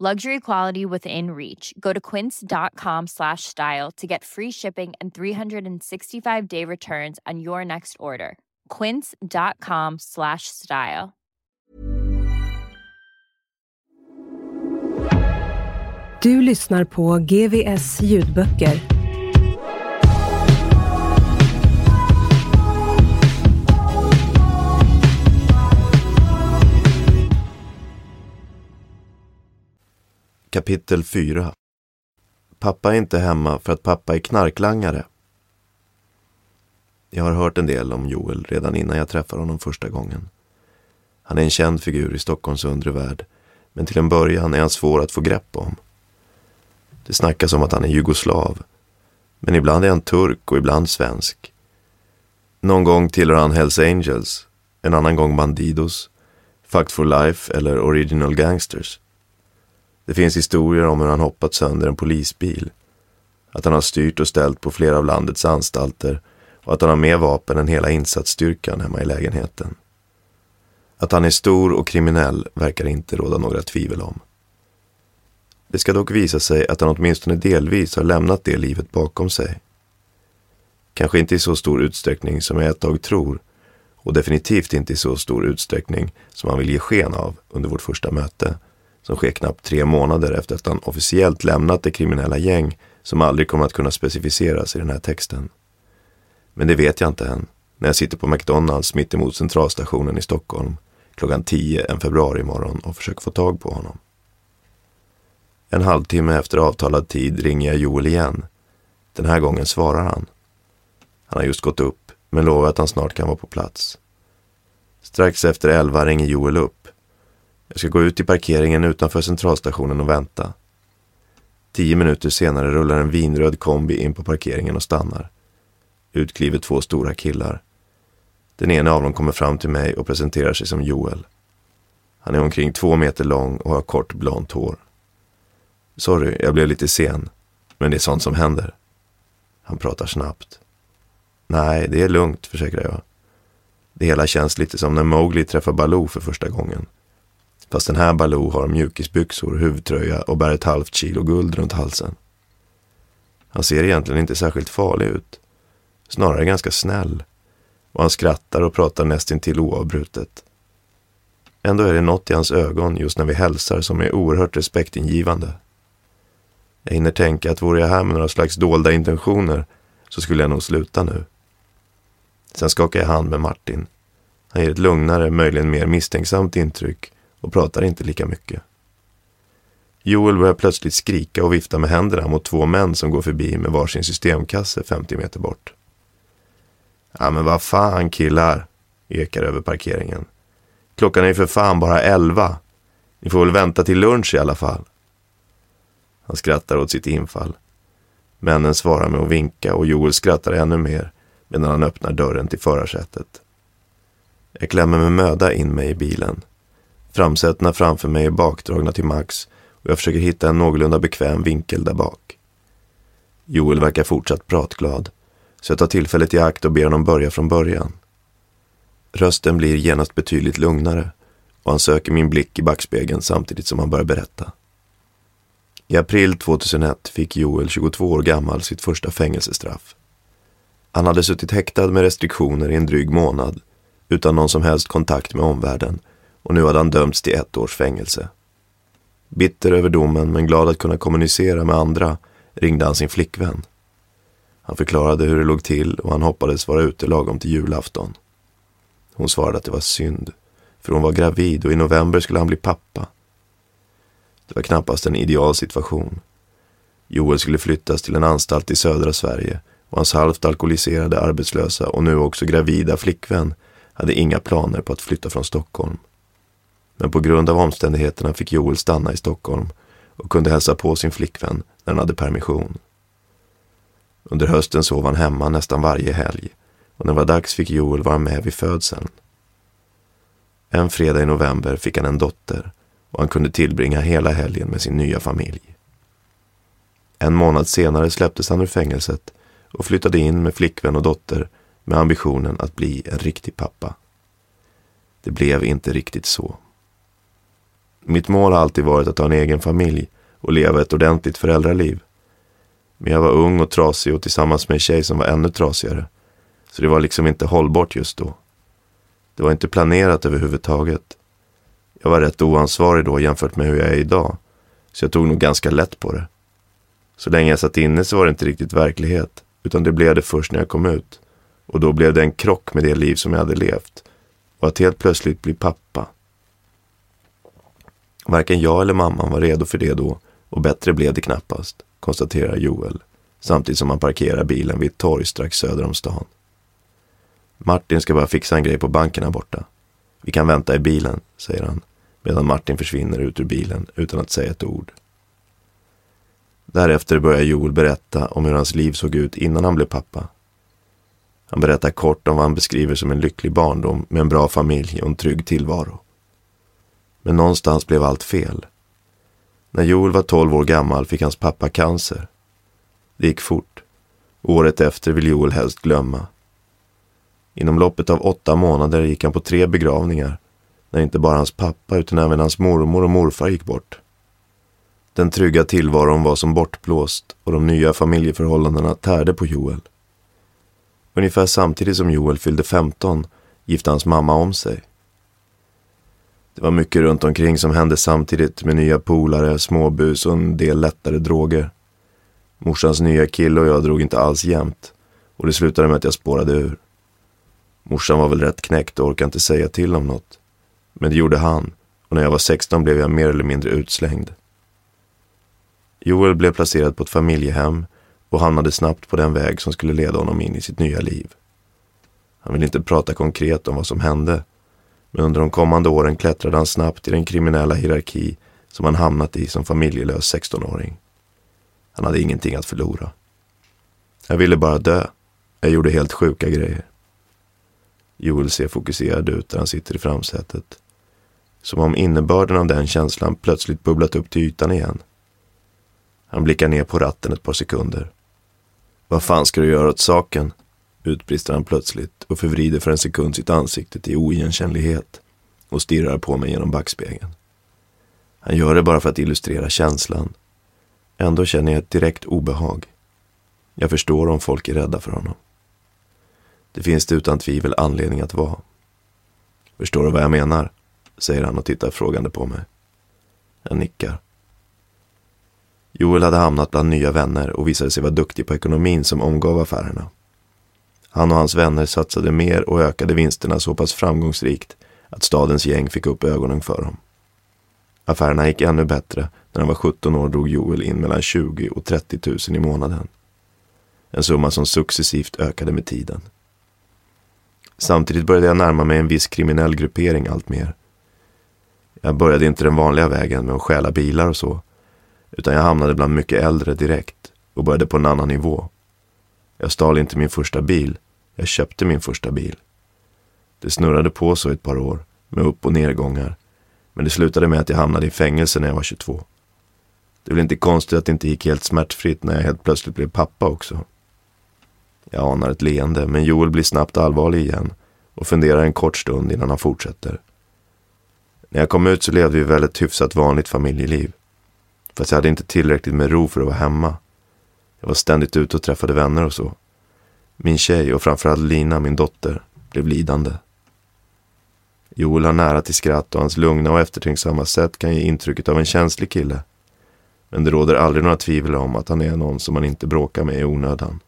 Luxury quality within reach. Go to quince.com slash style to get free shipping and 365 day returns on your next order. Quince.com slash style. Du lyssnar på GVS ljudböcker. Kapitel 4 Pappa är inte hemma för att pappa är knarklangare. Jag har hört en del om Joel redan innan jag träffade honom första gången. Han är en känd figur i Stockholms undre värld, men till en början är han svår att få grepp om. Det snackas om att han är jugoslav, men ibland är han turk och ibland svensk. Någon gång tillhör han Hells Angels, en annan gång Bandidos, Fucked for Life eller Original Gangsters. Det finns historier om hur han hoppat sönder en polisbil. Att han har styrt och ställt på flera av landets anstalter och att han har mer vapen än hela insatsstyrkan hemma i lägenheten. Att han är stor och kriminell verkar inte råda några tvivel om. Det ska dock visa sig att han åtminstone delvis har lämnat det livet bakom sig. Kanske inte i så stor utsträckning som jag ett tag tror och definitivt inte i så stor utsträckning som han vill ge sken av under vårt första möte som sker knappt tre månader efter att han officiellt lämnat det kriminella gäng som aldrig kommer att kunna specificeras i den här texten. Men det vet jag inte än, när jag sitter på McDonalds mitt emot centralstationen i Stockholm klockan 10 en februari morgon och försöker få tag på honom. En halvtimme efter avtalad tid ringer jag Joel igen. Den här gången svarar han. Han har just gått upp, men lovar att han snart kan vara på plats. Strax efter elva ringer Joel upp jag ska gå ut i parkeringen utanför centralstationen och vänta. Tio minuter senare rullar en vinröd kombi in på parkeringen och stannar. Ut kliver två stora killar. Den ena av dem kommer fram till mig och presenterar sig som Joel. Han är omkring två meter lång och har kort blont hår. Sorry, jag blev lite sen. Men det är sånt som händer. Han pratar snabbt. Nej, det är lugnt, försäkrar jag. Det hela känns lite som när Mowgli träffar Baloo för första gången. Fast den här Baloo har mjukisbyxor, huvudtröja och bär ett halvt kilo guld runt halsen. Han ser egentligen inte särskilt farlig ut. Snarare ganska snäll. Och han skrattar och pratar nästintill oavbrutet. Ändå är det något i hans ögon just när vi hälsar som är oerhört respektingivande. Jag hinner tänka att vore jag här med några slags dolda intentioner så skulle jag nog sluta nu. Sen skakar jag hand med Martin. Han ger ett lugnare, möjligen mer misstänksamt intryck och pratar inte lika mycket. Joel börjar plötsligt skrika och vifta med händerna mot två män som går förbi med varsin systemkasse 50 meter bort. Ja men vad fan killar, ekar över parkeringen. Klockan är ju för fan bara elva. Ni får väl vänta till lunch i alla fall. Han skrattar åt sitt infall. Männen svarar med att vinka och Joel skrattar ännu mer medan han öppnar dörren till förarsätet. Jag klämmer med möda in mig i bilen. Framsätena framför mig är bakdragna till max och jag försöker hitta en någorlunda bekväm vinkel där bak. Joel verkar fortsatt pratglad, så jag tar tillfället i akt och ber honom börja från början. Rösten blir genast betydligt lugnare och han söker min blick i backspegeln samtidigt som han börjar berätta. I april 2001 fick Joel, 22 år gammal, sitt första fängelsestraff. Han hade suttit häktad med restriktioner i en dryg månad utan någon som helst kontakt med omvärlden och nu hade han dömts till ett års fängelse. Bitter över domen men glad att kunna kommunicera med andra ringde han sin flickvän. Han förklarade hur det låg till och han hoppades vara ute lagom till julafton. Hon svarade att det var synd, för hon var gravid och i november skulle han bli pappa. Det var knappast en ideal situation. Joel skulle flyttas till en anstalt i södra Sverige och hans halvt alkoholiserade arbetslösa och nu också gravida flickvän hade inga planer på att flytta från Stockholm. Men på grund av omständigheterna fick Joel stanna i Stockholm och kunde hälsa på sin flickvän när han hade permission. Under hösten sov han hemma nästan varje helg och när det var dags fick Joel vara med vid födseln. En fredag i november fick han en dotter och han kunde tillbringa hela helgen med sin nya familj. En månad senare släpptes han ur fängelset och flyttade in med flickvän och dotter med ambitionen att bli en riktig pappa. Det blev inte riktigt så. Mitt mål har alltid varit att ha en egen familj och leva ett ordentligt föräldraliv. Men jag var ung och trasig och tillsammans med en tjej som var ännu trasigare. Så det var liksom inte hållbart just då. Det var inte planerat överhuvudtaget. Jag var rätt oansvarig då jämfört med hur jag är idag. Så jag tog nog ganska lätt på det. Så länge jag satt inne så var det inte riktigt verklighet. Utan det blev det först när jag kom ut. Och då blev det en krock med det liv som jag hade levt. Och att helt plötsligt bli pappa. Varken jag eller mamman var redo för det då och bättre blev det knappast, konstaterar Joel samtidigt som han parkerar bilen vid ett torg strax söder om stan. Martin ska bara fixa en grej på banken här borta. Vi kan vänta i bilen, säger han medan Martin försvinner ut ur bilen utan att säga ett ord. Därefter börjar Joel berätta om hur hans liv såg ut innan han blev pappa. Han berättar kort om vad han beskriver som en lycklig barndom med en bra familj och en trygg tillvaro. Men någonstans blev allt fel. När Joel var 12 år gammal fick hans pappa cancer. Det gick fort. Året efter vill Joel helst glömma. Inom loppet av åtta månader gick han på tre begravningar när inte bara hans pappa utan även hans mormor och morfar gick bort. Den trygga tillvaron var som bortblåst och de nya familjeförhållandena tärde på Joel. Ungefär samtidigt som Joel fyllde 15 gifte hans mamma om sig. Det var mycket runt omkring som hände samtidigt med nya polare, småbus och en del lättare droger. Morsans nya kille och jag drog inte alls jämnt och det slutade med att jag spårade ur. Morsan var väl rätt knäckt och orkade inte säga till om något. Men det gjorde han och när jag var 16 blev jag mer eller mindre utslängd. Joel blev placerad på ett familjehem och hamnade snabbt på den väg som skulle leda honom in i sitt nya liv. Han ville inte prata konkret om vad som hände, men under de kommande åren klättrade han snabbt i den kriminella hierarki som han hamnat i som familjelös 16-åring. Han hade ingenting att förlora. Jag ville bara dö. Jag gjorde helt sjuka grejer. Joel ser fokuserad ut där han sitter i framsätet. Som om innebörden av den känslan plötsligt bubblat upp till ytan igen. Han blickar ner på ratten ett par sekunder. Vad fan ska du göra åt saken? Utbrister han plötsligt och förvrider för en sekund sitt ansikte till oigenkännlighet och stirrar på mig genom backspegeln. Han gör det bara för att illustrera känslan. Ändå känner jag ett direkt obehag. Jag förstår om folk är rädda för honom. Det finns det utan tvivel anledning att vara. Förstår du vad jag menar? säger han och tittar frågande på mig. Jag nickar. Joel hade hamnat bland nya vänner och visade sig vara duktig på ekonomin som omgav affärerna. Han och hans vänner satsade mer och ökade vinsterna så pass framgångsrikt att stadens gäng fick upp ögonen för dem. Affärerna gick ännu bättre. När han var 17 år drog Joel in mellan 20 och 30 000 i månaden. En summa som successivt ökade med tiden. Samtidigt började jag närma mig en viss kriminell gruppering allt mer. Jag började inte den vanliga vägen med att stjäla bilar och så, utan jag hamnade bland mycket äldre direkt och började på en annan nivå. Jag stal inte min första bil, jag köpte min första bil. Det snurrade på så ett par år, med upp och nedgångar, men det slutade med att jag hamnade i fängelse när jag var 22. Det är väl inte konstigt att det inte gick helt smärtfritt när jag helt plötsligt blev pappa också. Jag anar ett leende, men Joel blir snabbt allvarlig igen och funderar en kort stund innan han fortsätter. När jag kom ut så levde vi väldigt hyfsat vanligt familjeliv. Fast jag hade inte tillräckligt med ro för att vara hemma. Jag var ständigt ute och träffade vänner och så. Min tjej och framförallt Lina, min dotter, blev lidande. Joel har nära till skratt och hans lugna och eftertänksamma sätt kan ge intrycket av en känslig kille. Men det råder aldrig några tvivel om att han är någon som man inte bråkar med i onödan.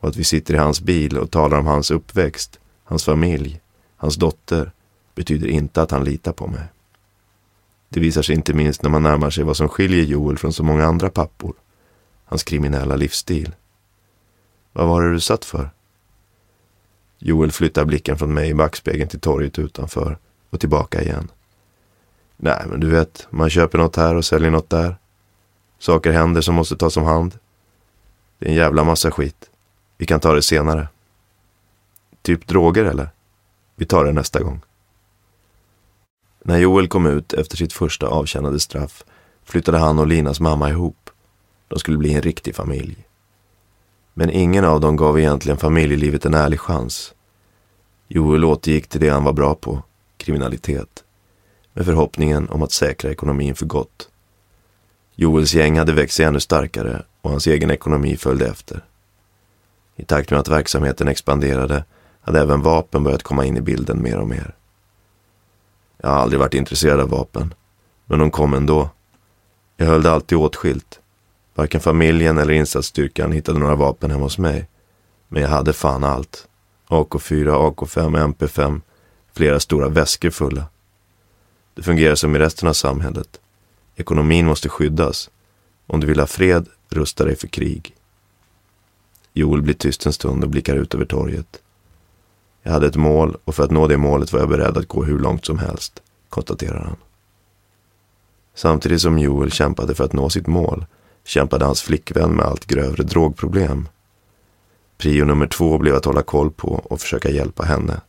Och att vi sitter i hans bil och talar om hans uppväxt, hans familj, hans dotter betyder inte att han litar på mig. Det visar sig inte minst när man närmar sig vad som skiljer Joel från så många andra pappor. Hans kriminella livsstil. Vad var det du satt för? Joel flyttar blicken från mig i backspegeln till torget utanför och tillbaka igen. Nej, men du vet, man köper något här och säljer något där. Saker händer som måste tas om hand. Det är en jävla massa skit. Vi kan ta det senare. Typ droger eller? Vi tar det nästa gång. När Joel kom ut efter sitt första avtjänade straff flyttade han och Linas mamma ihop. De skulle bli en riktig familj. Men ingen av dem gav egentligen familjelivet en ärlig chans. Joel återgick till det han var bra på, kriminalitet, med förhoppningen om att säkra ekonomin för gott. Joels gäng hade växt sig ännu starkare och hans egen ekonomi följde efter. I takt med att verksamheten expanderade hade även vapen börjat komma in i bilden mer och mer. Jag har aldrig varit intresserad av vapen, men de kom ändå. Jag höll det alltid åtskilt. Varken familjen eller insatsstyrkan hittade några vapen hemma hos mig. Men jag hade fan allt. AK4, AK5, MP5, flera stora väskor fulla. Det fungerar som i resten av samhället. Ekonomin måste skyddas. Om du vill ha fred, rusta dig för krig. Joel blir tyst en stund och blickar ut över torget. Jag hade ett mål och för att nå det målet var jag beredd att gå hur långt som helst, konstaterar han. Samtidigt som Joel kämpade för att nå sitt mål kämpade hans flickvän med allt grövre drogproblem. Prio nummer två blev att hålla koll på och försöka hjälpa henne.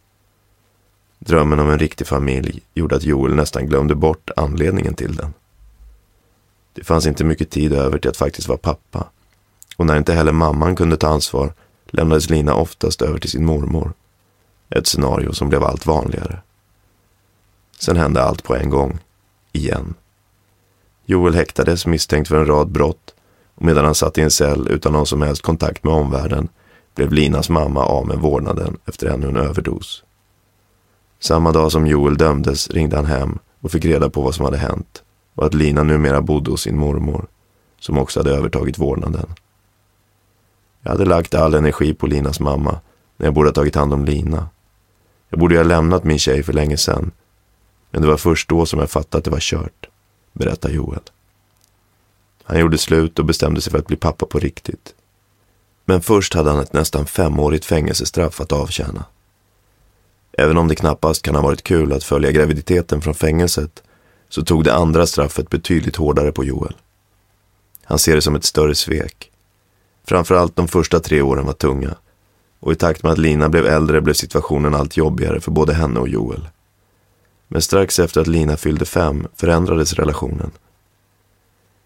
Drömmen om en riktig familj gjorde att Joel nästan glömde bort anledningen till den. Det fanns inte mycket tid över till att faktiskt vara pappa. Och när inte heller mamman kunde ta ansvar lämnades Lina oftast över till sin mormor. Ett scenario som blev allt vanligare. Sen hände allt på en gång. Igen. Joel häktades misstänkt för en rad brott och medan han satt i en cell utan någon som helst kontakt med omvärlden blev Linas mamma av med vårdnaden efter ännu en överdos. Samma dag som Joel dömdes ringde han hem och fick reda på vad som hade hänt och att Lina numera bodde hos sin mormor, som också hade övertagit vårdnaden. Jag hade lagt all energi på Linas mamma när jag borde ha tagit hand om Lina. Jag borde ha lämnat min tjej för länge sedan. Men det var först då som jag fattade att det var kört, berättar Joel. Han gjorde slut och bestämde sig för att bli pappa på riktigt. Men först hade han ett nästan femårigt fängelsestraff att avtjäna. Även om det knappast kan ha varit kul att följa graviditeten från fängelset så tog det andra straffet betydligt hårdare på Joel. Han ser det som ett större svek. Framförallt de första tre åren var tunga och i takt med att Lina blev äldre blev situationen allt jobbigare för både henne och Joel. Men strax efter att Lina fyllde fem förändrades relationen.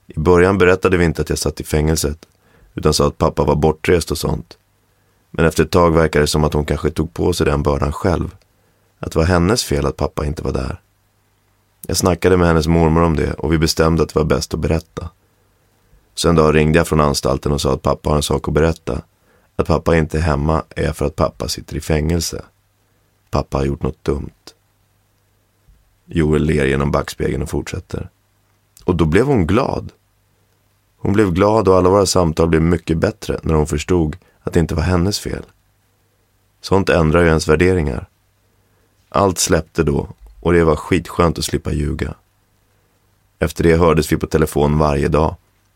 I början berättade vi inte att jag satt i fängelset, utan sa att pappa var bortrest och sånt. Men efter ett tag verkade det som att hon kanske tog på sig den bördan själv. Att det var hennes fel att pappa inte var där. Jag snackade med hennes mormor om det och vi bestämde att det var bäst att berätta. Så en dag ringde jag från anstalten och sa att pappa har en sak att berätta. Att pappa inte är hemma är för att pappa sitter i fängelse. Pappa har gjort något dumt. Joel ler genom backspegeln och fortsätter. Och då blev hon glad. Hon blev glad och alla våra samtal blev mycket bättre när hon förstod att det inte var hennes fel. Sånt ändrar ju ens värderingar. Allt släppte då och det var skitskönt att slippa ljuga. Efter det hördes vi på telefon varje dag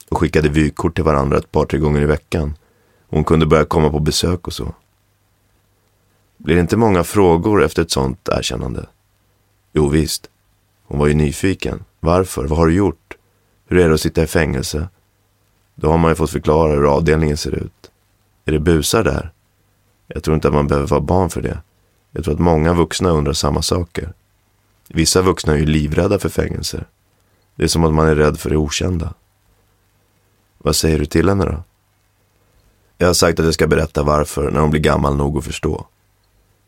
och skickade vykort till varandra ett par, tre gånger i veckan hon kunde börja komma på besök och så. Blir det inte många frågor efter ett sånt erkännande? Jo visst. Hon var ju nyfiken. Varför? Vad har du gjort? Hur är det att sitta i fängelse? Då har man ju fått förklara hur avdelningen ser ut. Är det busar där? Jag tror inte att man behöver vara barn för det. Jag tror att många vuxna undrar samma saker. Vissa vuxna är ju livrädda för fängelser. Det är som att man är rädd för det okända. Vad säger du till henne då? Jag har sagt att jag ska berätta varför när hon blir gammal nog att förstå.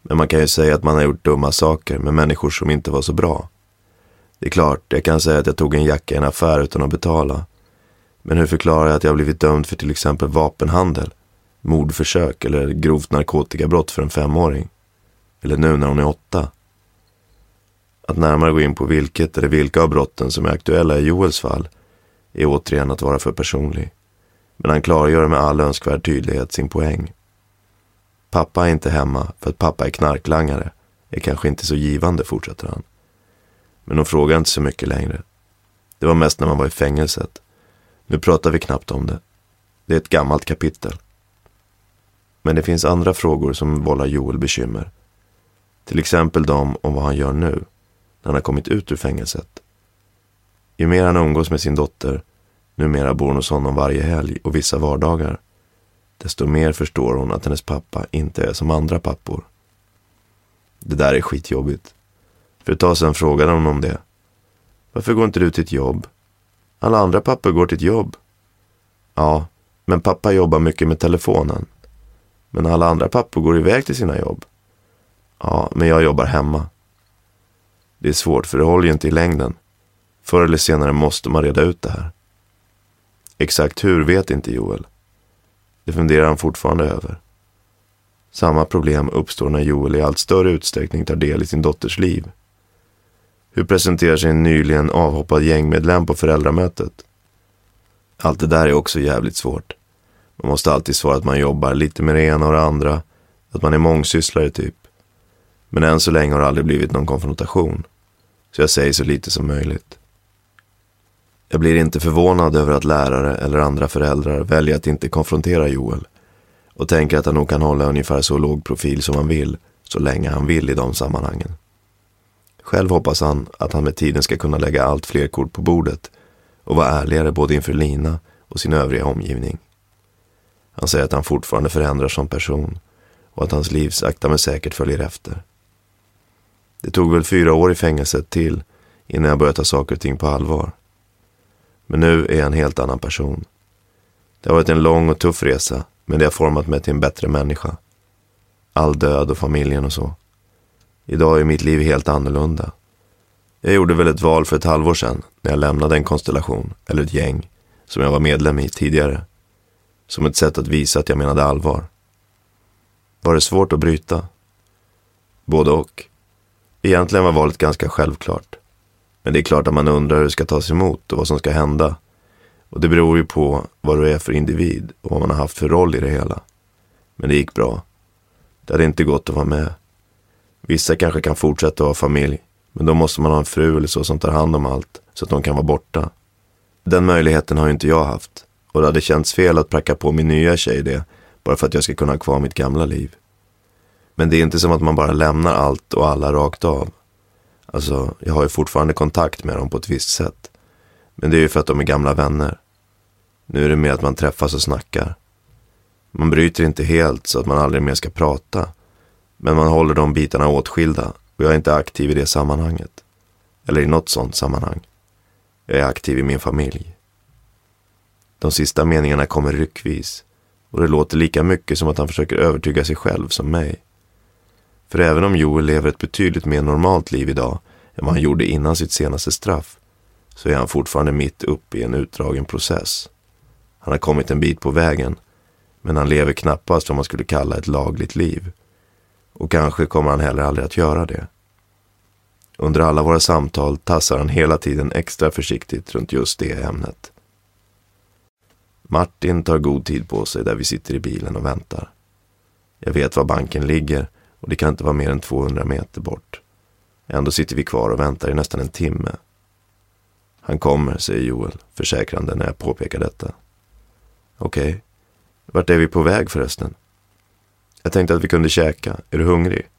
Men man kan ju säga att man har gjort dumma saker med människor som inte var så bra. Det är klart, jag kan säga att jag tog en jacka i en affär utan att betala. Men hur förklarar jag att jag blivit dömd för till exempel vapenhandel, mordförsök eller grovt narkotikabrott för en femåring? Eller nu när hon är åtta? Att närmare gå in på vilket eller vilka av brotten som är aktuella i Joels fall är återigen att vara för personlig. Men han klargör med all önskvärd tydlighet sin poäng. Pappa är inte hemma för att pappa är knarklangare är kanske inte så givande, fortsätter han. Men de frågar inte så mycket längre. Det var mest när man var i fängelset. Nu pratar vi knappt om det. Det är ett gammalt kapitel. Men det finns andra frågor som vållar Joel bekymmer. Till exempel de om vad han gör nu, när han har kommit ut ur fängelset. Ju mer han umgås med sin dotter, numera bor hon hos honom varje helg och vissa vardagar, desto mer förstår hon att hennes pappa inte är som andra pappor. Det där är skitjobbigt. För ett tag sedan frågade hon om det. Varför går inte du till ett jobb? Alla andra pappor går till ett jobb. Ja, men pappa jobbar mycket med telefonen. Men alla andra pappor går iväg till sina jobb. Ja, men jag jobbar hemma. Det är svårt för det håller ju inte i längden. Förr eller senare måste man reda ut det här. Exakt hur vet inte Joel. Det funderar han fortfarande över. Samma problem uppstår när Joel i allt större utsträckning tar del i sin dotters liv. Hur presenterar sig en nyligen avhoppad gängmedlem på föräldramötet? Allt det där är också jävligt svårt. Man måste alltid svara att man jobbar lite med det ena och det andra, att man är mångsysslare typ. Men än så länge har det aldrig blivit någon konfrontation. Så jag säger så lite som möjligt. Jag blir inte förvånad över att lärare eller andra föräldrar väljer att inte konfrontera Joel och tänker att han nog kan hålla ungefär så låg profil som han vill, så länge han vill i de sammanhangen. Själv hoppas han att han med tiden ska kunna lägga allt fler kort på bordet och vara ärligare både inför Lina och sin övriga omgivning. Han säger att han fortfarande förändras som person och att hans liv sakta men säkert följer efter. Det tog väl fyra år i fängelset till innan jag började ta saker och ting på allvar. Men nu är jag en helt annan person. Det har varit en lång och tuff resa men det har format mig till en bättre människa. All död och familjen och så. Idag är mitt liv helt annorlunda. Jag gjorde väl ett val för ett halvår sedan när jag lämnade en konstellation, eller ett gäng, som jag var medlem i tidigare. Som ett sätt att visa att jag menade allvar. Var det svårt att bryta? Både och. Egentligen var valet ganska självklart. Men det är klart att man undrar hur det ska tas emot och vad som ska hända och det beror ju på vad du är för individ och vad man har haft för roll i det hela. Men det gick bra. Det hade inte gått att vara med. Vissa kanske kan fortsätta ha familj, men då måste man ha en fru eller så som tar hand om allt, så att de kan vara borta. Den möjligheten har ju inte jag haft. Och det hade känts fel att pracka på min nya tjej det, bara för att jag ska kunna ha kvar mitt gamla liv. Men det är inte som att man bara lämnar allt och alla rakt av. Alltså, jag har ju fortfarande kontakt med dem på ett visst sätt. Men det är ju för att de är gamla vänner. Nu är det mer att man träffas och snackar. Man bryter inte helt så att man aldrig mer ska prata. Men man håller de bitarna åtskilda och jag är inte aktiv i det sammanhanget. Eller i något sånt sammanhang. Jag är aktiv i min familj. De sista meningarna kommer ryckvis och det låter lika mycket som att han försöker övertyga sig själv som mig. För även om Joel lever ett betydligt mer normalt liv idag än vad han gjorde innan sitt senaste straff så är han fortfarande mitt uppe i en utdragen process. Han har kommit en bit på vägen, men han lever knappast vad man skulle kalla ett lagligt liv. Och kanske kommer han heller aldrig att göra det. Under alla våra samtal tassar han hela tiden extra försiktigt runt just det ämnet. Martin tar god tid på sig där vi sitter i bilen och väntar. Jag vet var banken ligger och det kan inte vara mer än 200 meter bort. Ändå sitter vi kvar och väntar i nästan en timme han kommer, säger Joel försäkrande när jag påpekar detta. Okej. Okay. Vart är vi på väg förresten? Jag tänkte att vi kunde käka. Är du hungrig?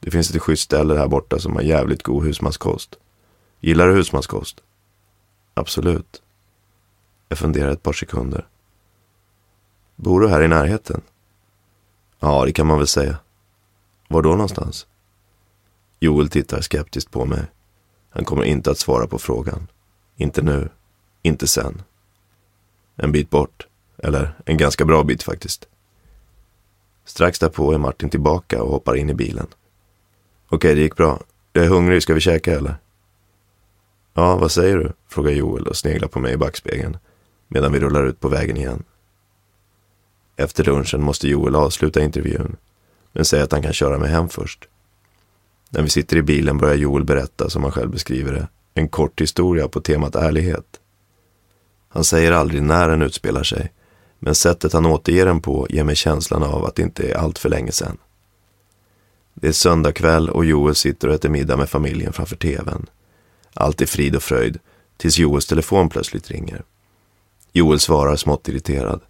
Det finns ett schysst ställe här borta som har jävligt god husmanskost. Gillar du husmanskost? Absolut. Jag funderar ett par sekunder. Bor du här i närheten? Ja, det kan man väl säga. Var då någonstans? Joel tittar skeptiskt på mig. Han kommer inte att svara på frågan. Inte nu, inte sen. En bit bort, eller en ganska bra bit faktiskt. Strax därpå är Martin tillbaka och hoppar in i bilen. Okej, det gick bra. Jag är hungrig, ska vi käka eller? Ja, vad säger du? frågar Joel och sneglar på mig i backspegeln medan vi rullar ut på vägen igen. Efter lunchen måste Joel avsluta intervjun men säger att han kan köra mig hem först. När vi sitter i bilen börjar Joel berätta, som han själv beskriver det, en kort historia på temat ärlighet. Han säger aldrig när den utspelar sig, men sättet han återger den på ger mig känslan av att det inte är allt för länge sedan. Det är söndag kväll och Joel sitter och äter middag med familjen framför tvn. Allt är frid och fröjd, tills Joels telefon plötsligt ringer. Joel svarar smått irriterad.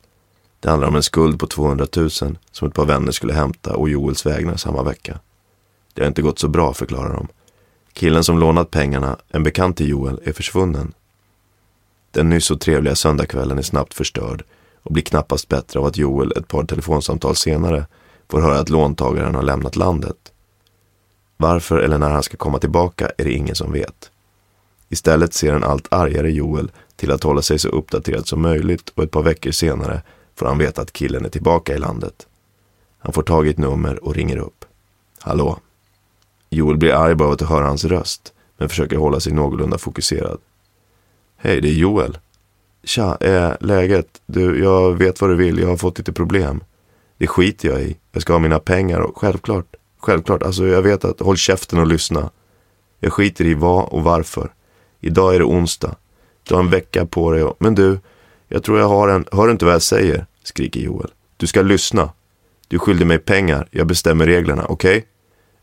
Det handlar om en skuld på 200 000 som ett par vänner skulle hämta och Joels vägnar samma vecka. Det har inte gått så bra, förklarar de. Killen som lånat pengarna, en bekant till Joel, är försvunnen. Den nyss så trevliga söndagskvällen är snabbt förstörd och blir knappast bättre av att Joel ett par telefonsamtal senare får höra att låntagaren har lämnat landet. Varför eller när han ska komma tillbaka är det ingen som vet. Istället ser en allt argare Joel till att hålla sig så uppdaterad som möjligt och ett par veckor senare får han veta att killen är tillbaka i landet. Han får tag i ett nummer och ringer upp. Hallå? Joel blir arg bara av att höra hans röst, men försöker hålla sig någorlunda fokuserad. Hej, det är Joel. Tja, är läget? Du, jag vet vad du vill, jag har fått lite problem. Det skiter jag i. Jag ska ha mina pengar och självklart, självklart, alltså jag vet att, håll käften och lyssna. Jag skiter i vad och varför. Idag är det onsdag. Du har en vecka på dig och, men du, jag tror jag har en, hör du inte vad jag säger? skriker Joel. Du ska lyssna. Du skyllde mig pengar, jag bestämmer reglerna, okej? Okay?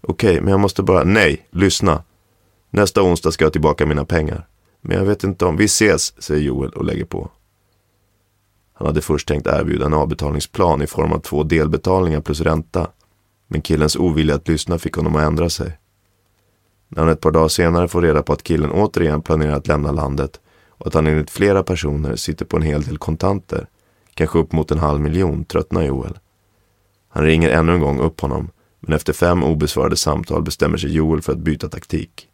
Okej, okay, men jag måste bara, nej, lyssna. Nästa onsdag ska jag ha tillbaka mina pengar. Men jag vet inte om, vi ses, säger Joel och lägger på. Han hade först tänkt erbjuda en avbetalningsplan i form av två delbetalningar plus ränta. Men killens ovilja att lyssna fick honom att ändra sig. När han ett par dagar senare får reda på att killen återigen planerar att lämna landet och att han enligt flera personer sitter på en hel del kontanter, kanske upp mot en halv miljon, tröttnar Joel. Han ringer ännu en gång upp honom, men efter fem obesvarade samtal bestämmer sig Joel för att byta taktik.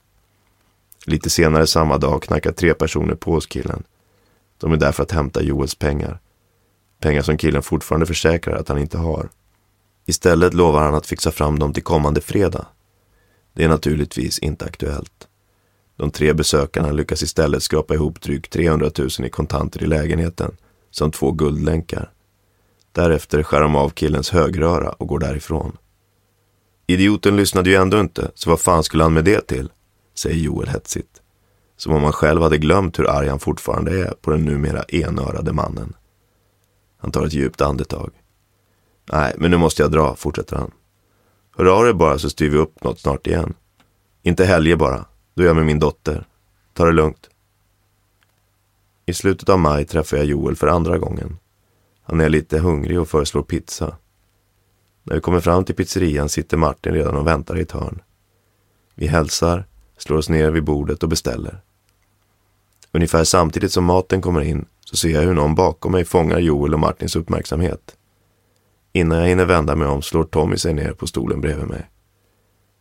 Lite senare samma dag knackar tre personer på hos killen. De är där för att hämta Joels pengar. Pengar som killen fortfarande försäkrar att han inte har. Istället lovar han att fixa fram dem till kommande fredag. Det är naturligtvis inte aktuellt. De tre besökarna lyckas istället skrapa ihop drygt 300 000 i kontanter i lägenheten, som två guldlänkar. Därefter skär de av killens högröra och går därifrån. Idioten lyssnade ju ändå inte, så vad fan skulle han med det till? Säger Joel hetsigt. Som om han själv hade glömt hur arg han fortfarande är på den numera enörade mannen. Han tar ett djupt andetag. Nej, men nu måste jag dra, fortsätter han. Hör av dig bara så styr vi upp något snart igen. Inte helger bara, då är jag med min dotter. Ta det lugnt. I slutet av maj träffar jag Joel för andra gången. Han är lite hungrig och föreslår pizza. När vi kommer fram till pizzerian sitter Martin redan och väntar i ett hörn. Vi hälsar, slår oss ner vid bordet och beställer. Ungefär samtidigt som maten kommer in så ser jag hur någon bakom mig fångar Joel och Martins uppmärksamhet. Innan jag hinner vända mig om slår Tommy sig ner på stolen bredvid mig.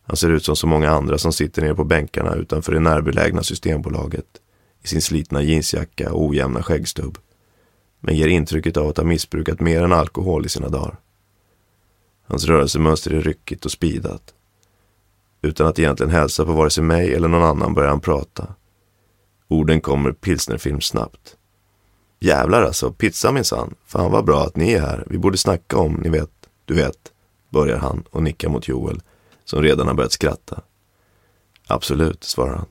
Han ser ut som så många andra som sitter ner på bänkarna utanför det närbelägna Systembolaget i sin slitna jeansjacka och ojämna skäggstubb. Men ger intrycket av att ha missbrukat mer än alkohol i sina dagar. Hans rörelsemönster är ryckigt och spidat. Utan att egentligen hälsa på vare sig mig eller någon annan börjar han prata. Orden kommer pilsnerfilm snabbt. Jävlar alltså, pizza minsann. Fan vad bra att ni är här. Vi borde snacka om, ni vet, du vet, börjar han och nickar mot Joel, som redan har börjat skratta. Absolut, svarar han.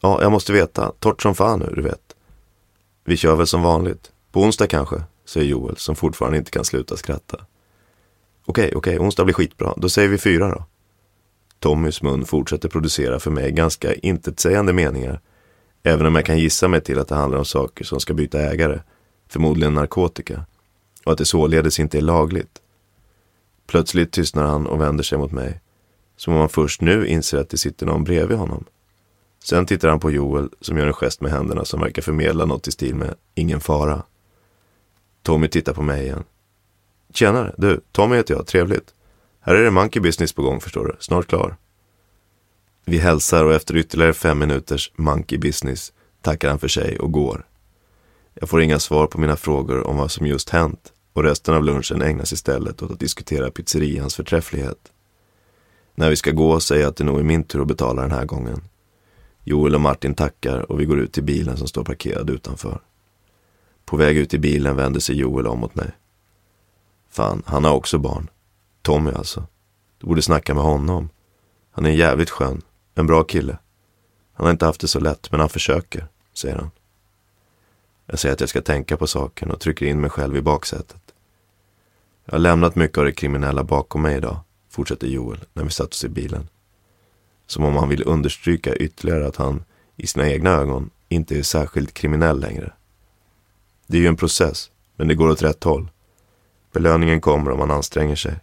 Ja, jag måste veta. Torrt som fan nu, du vet. Vi kör väl som vanligt. På onsdag kanske, säger Joel, som fortfarande inte kan sluta skratta. Okej, okej, onsdag blir skitbra. Då säger vi fyra då. Tommys mun fortsätter producera för mig ganska intetsägande meningar Även om jag kan gissa mig till att det handlar om saker som ska byta ägare, förmodligen narkotika, och att det således inte är lagligt. Plötsligt tystnar han och vänder sig mot mig, som om han först nu inser att det sitter någon bredvid honom. Sen tittar han på Joel som gör en gest med händerna som verkar förmedla något i stil med ingen fara. Tommy tittar på mig igen. Tjenare, du, Tommy heter jag, trevligt. Här är det monkey business på gång förstår du, snart klar. Vi hälsar och efter ytterligare fem minuters monkey business tackar han för sig och går. Jag får inga svar på mina frågor om vad som just hänt och resten av lunchen ägnas istället åt att diskutera pizzerians förträfflighet. När vi ska gå säger jag att det nog är min tur att betala den här gången. Joel och Martin tackar och vi går ut till bilen som står parkerad utanför. På väg ut i bilen vänder sig Joel om mot mig. Fan, han har också barn. Tommy alltså. Du borde snacka med honom. Han är jävligt skön, en bra kille. Han har inte haft det så lätt, men han försöker, säger han. Jag säger att jag ska tänka på saken och trycker in mig själv i baksätet. Jag har lämnat mycket av det kriminella bakom mig idag, fortsätter Joel när vi satt oss i bilen. Som om han vill understryka ytterligare att han, i sina egna ögon, inte är särskilt kriminell längre. Det är ju en process, men det går åt rätt håll. Belöningen kommer om man anstränger sig.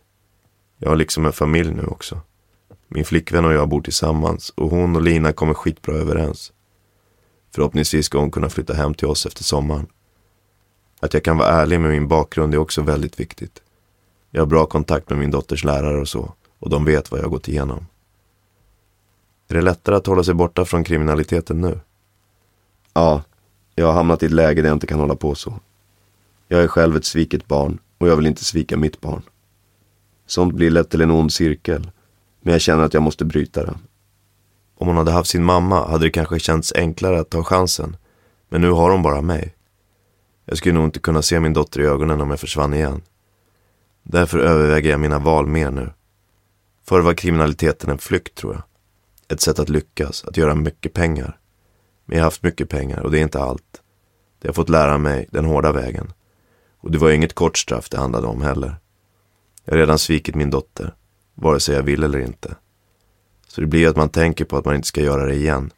Jag har liksom en familj nu också. Min flickvän och jag bor tillsammans och hon och Lina kommer skitbra överens. Förhoppningsvis ska hon kunna flytta hem till oss efter sommaren. Att jag kan vara ärlig med min bakgrund är också väldigt viktigt. Jag har bra kontakt med min dotters lärare och så, och de vet vad jag har gått igenom. Är det lättare att hålla sig borta från kriminaliteten nu? Ja, jag har hamnat i ett läge där jag inte kan hålla på så. Jag är själv ett sviket barn och jag vill inte svika mitt barn. Sånt blir lätt till en ond cirkel, men jag känner att jag måste bryta den. Om hon hade haft sin mamma hade det kanske känts enklare att ta chansen, men nu har hon bara mig. Jag skulle nog inte kunna se min dotter i ögonen om jag försvann igen. Därför överväger jag mina val mer nu. Förr var kriminaliteten en flykt tror jag. Ett sätt att lyckas, att göra mycket pengar. Men jag har haft mycket pengar och det är inte allt. Det har fått lära mig den hårda vägen. Och det var ju inget kort straff det handlade om heller. Jag har redan svikit min dotter, vare sig jag vill eller inte. Så det blir att man tänker på att man inte ska göra det igen.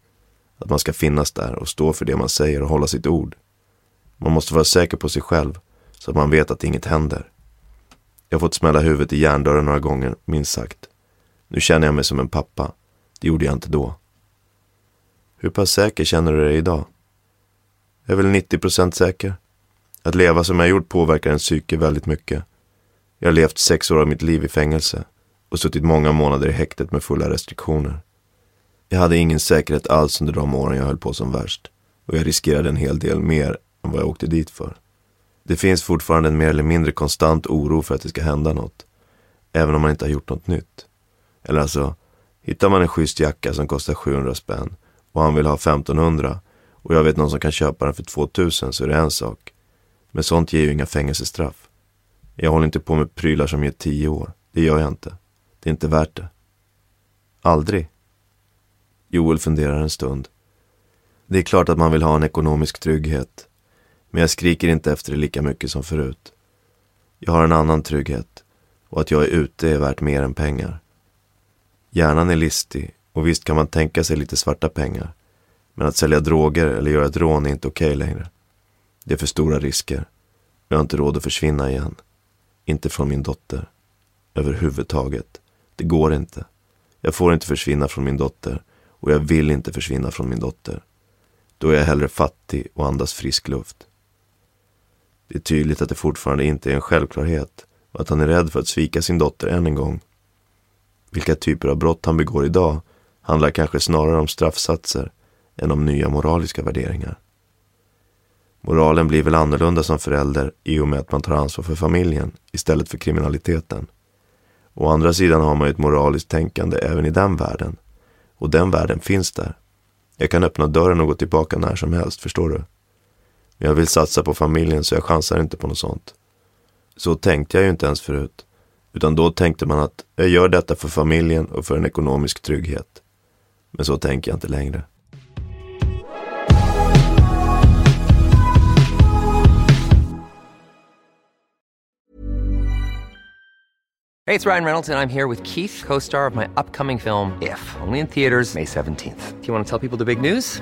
Att man ska finnas där och stå för det man säger och hålla sitt ord. Man måste vara säker på sig själv så att man vet att inget händer. Jag har fått smälla huvudet i järndörren några gånger, minst sagt. Nu känner jag mig som en pappa. Det gjorde jag inte då. Hur pass säker känner du dig idag? Jag är väl 90 procent säker. Att leva som jag gjort påverkar en psyke väldigt mycket. Jag har levt sex år av mitt liv i fängelse och suttit många månader i häktet med fulla restriktioner. Jag hade ingen säkerhet alls under de åren jag höll på som värst och jag riskerade en hel del mer än vad jag åkte dit för. Det finns fortfarande en mer eller mindre konstant oro för att det ska hända något, även om man inte har gjort något nytt. Eller alltså, hittar man en schysst jacka som kostar 700 spänn och han vill ha 1500 och jag vet någon som kan köpa den för 2000 så är det en sak. Men sånt ger ju inga fängelsestraff. Jag håller inte på med prylar som ger 10 år. Det gör jag inte. Det är inte värt det. Aldrig. Joel funderar en stund. Det är klart att man vill ha en ekonomisk trygghet. Men jag skriker inte efter det lika mycket som förut. Jag har en annan trygghet. Och att jag är ute är värt mer än pengar. Hjärnan är listig och visst kan man tänka sig lite svarta pengar. Men att sälja droger eller göra ett rån är inte okej okay längre. Det är för stora risker. Jag har inte råd att försvinna igen. Inte från min dotter. Överhuvudtaget. Det går inte. Jag får inte försvinna från min dotter och jag vill inte försvinna från min dotter. Då är jag hellre fattig och andas frisk luft. Det är tydligt att det fortfarande inte är en självklarhet och att han är rädd för att svika sin dotter än en gång. Vilka typer av brott han begår idag handlar kanske snarare om straffsatser än om nya moraliska värderingar. Moralen blir väl annorlunda som förälder i och med att man tar ansvar för familjen istället för kriminaliteten. Å andra sidan har man ju ett moraliskt tänkande även i den världen. Och den världen finns där. Jag kan öppna dörren och gå tillbaka när som helst, förstår du? Men jag vill satsa på familjen så jag chansar inte på något sånt. Så tänkte jag ju inte ens förut. Utan då tänkte man att jag gör detta för familjen och för en ekonomisk trygghet. Men så tänker jag inte längre. Hej, det är Ryan Reynolds och jag är här med Keith, co-star of my upcoming film If, only in theaters May 17th. Do you want to tell people the big news?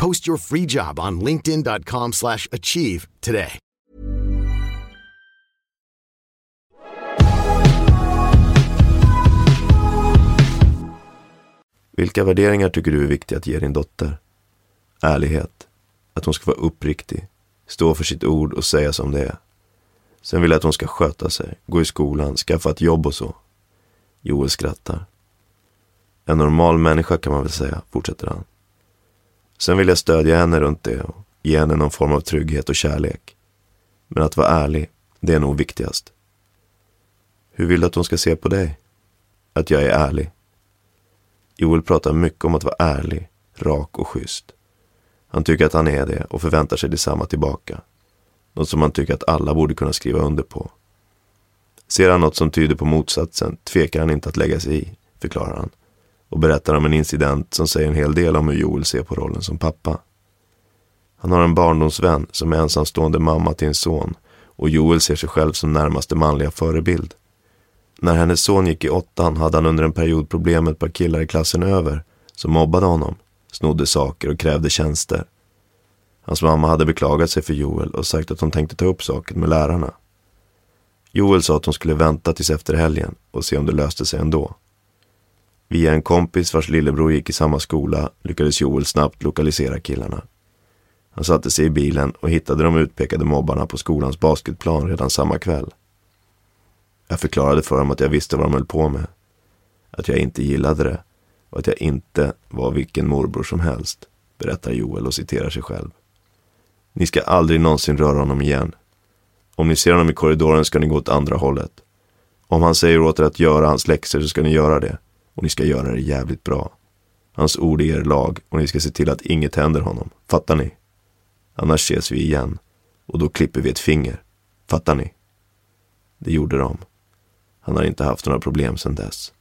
Post your free job on linkedin.com slash achieve today. Vilka värderingar tycker du är viktiga att ge din dotter? Ärlighet. Att hon ska vara uppriktig. Stå för sitt ord och säga som det är. Sen vill jag att hon ska sköta sig, gå i skolan, skaffa ett jobb och så. Joel skrattar. En normal människa kan man väl säga, fortsätter han. Sen vill jag stödja henne runt det och ge henne någon form av trygghet och kärlek. Men att vara ärlig, det är nog viktigast. Hur vill du att hon ska se på dig? Att jag är ärlig. Joel pratar mycket om att vara ärlig, rak och schysst. Han tycker att han är det och förväntar sig detsamma tillbaka. Något som han tycker att alla borde kunna skriva under på. Ser han något som tyder på motsatsen tvekar han inte att lägga sig i, förklarar han. Och berättar om en incident som säger en hel del om hur Joel ser på rollen som pappa. Han har en barndomsvän som är ensamstående mamma till en son och Joel ser sig själv som närmaste manliga förebild. När hennes son gick i åttan hade han under en period problem med ett par killar i klassen över som mobbade honom, snodde saker och krävde tjänster. Hans mamma hade beklagat sig för Joel och sagt att hon tänkte ta upp saken med lärarna. Joel sa att hon skulle vänta tills efter helgen och se om det löste sig ändå. Via en kompis vars lillebror gick i samma skola lyckades Joel snabbt lokalisera killarna. Han satte sig i bilen och hittade de utpekade mobbarna på skolans basketplan redan samma kväll. Jag förklarade för dem att jag visste vad de höll på med. Att jag inte gillade det och att jag inte var vilken morbror som helst, berättar Joel och citerar sig själv. Ni ska aldrig någonsin röra honom igen. Om ni ser honom i korridoren ska ni gå åt andra hållet. Om han säger åt er att göra hans läxor så ska ni göra det. Och ni ska göra det jävligt bra. Hans ord är er lag och ni ska se till att inget händer honom. Fattar ni? Annars ses vi igen. Och då klipper vi ett finger. Fattar ni? Det gjorde de. Han har inte haft några problem sedan dess.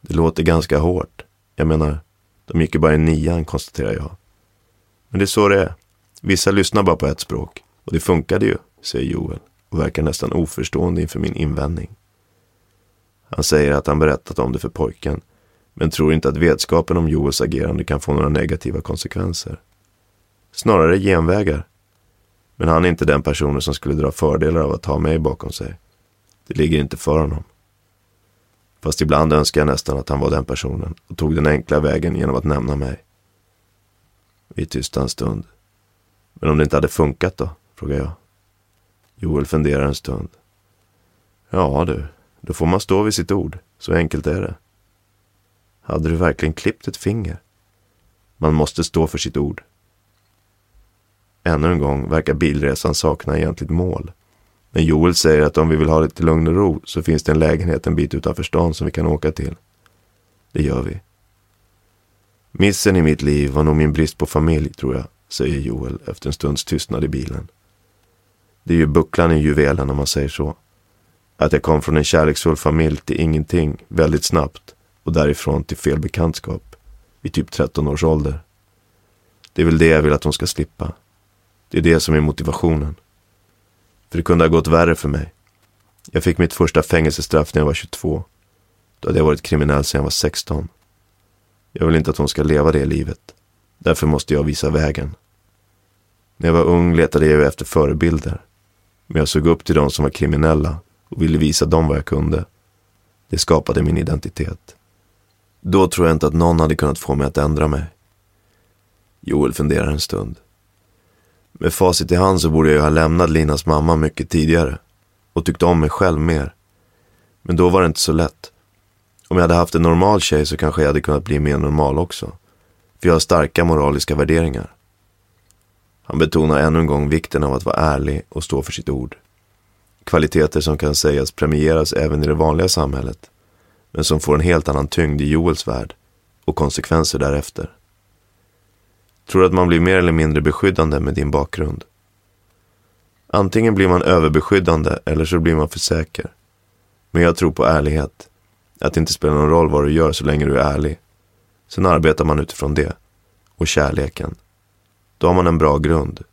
Det låter ganska hårt. Jag menar, de gick ju bara i nian, konstaterar jag. Men det är så det är. Vissa lyssnar bara på ett språk. Och det funkade ju, säger Joel och verkar nästan oförstående inför min invändning. Han säger att han berättat om det för pojken, men tror inte att vetskapen om Joels agerande kan få några negativa konsekvenser. Snarare genvägar. Men han är inte den personen som skulle dra fördelar av att ha mig bakom sig. Det ligger inte för honom. Fast ibland önskar jag nästan att han var den personen och tog den enkla vägen genom att nämna mig. Vi är tysta en stund. Men om det inte hade funkat då? frågar jag. Joel funderar en stund. Ja du, då får man stå vid sitt ord. Så enkelt är det. Hade du verkligen klippt ett finger? Man måste stå för sitt ord. Ännu en gång verkar bilresan sakna egentligt mål. Men Joel säger att om vi vill ha lite lugn och ro så finns det en lägenhet en bit utanför stan som vi kan åka till. Det gör vi. Missen i mitt liv var nog min brist på familj, tror jag, säger Joel efter en stunds tystnad i bilen. Det är ju bucklan i juvelen om man säger så. Att jag kom från en kärleksfull familj till ingenting väldigt snabbt och därifrån till fel bekantskap vid typ 13 års ålder. Det är väl det jag vill att hon ska slippa. Det är det som är motivationen. För det kunde ha gått värre för mig. Jag fick mitt första fängelsestraff när jag var 22. Då hade jag varit kriminell sedan jag var 16. Jag vill inte att hon ska leva det livet. Därför måste jag visa vägen. När jag var ung letade jag efter förebilder. Men jag såg upp till de som var kriminella och ville visa dem vad jag kunde. Det skapade min identitet. Då tror jag inte att någon hade kunnat få mig att ändra mig. Joel funderar en stund. Med facit i hand så borde jag ju ha lämnat Linas mamma mycket tidigare och tyckt om mig själv mer. Men då var det inte så lätt. Om jag hade haft en normal tjej så kanske jag hade kunnat bli mer normal också. För jag har starka moraliska värderingar. Han betonar ännu en gång vikten av att vara ärlig och stå för sitt ord. Kvaliteter som kan sägas premieras även i det vanliga samhället. Men som får en helt annan tyngd i Joels värld och konsekvenser därefter. Tror du att man blir mer eller mindre beskyddande med din bakgrund? Antingen blir man överbeskyddande eller så blir man för säker. Men jag tror på ärlighet. Att det inte spelar någon roll vad du gör så länge du är ärlig. Sen arbetar man utifrån det. Och kärleken. Då har man en bra grund.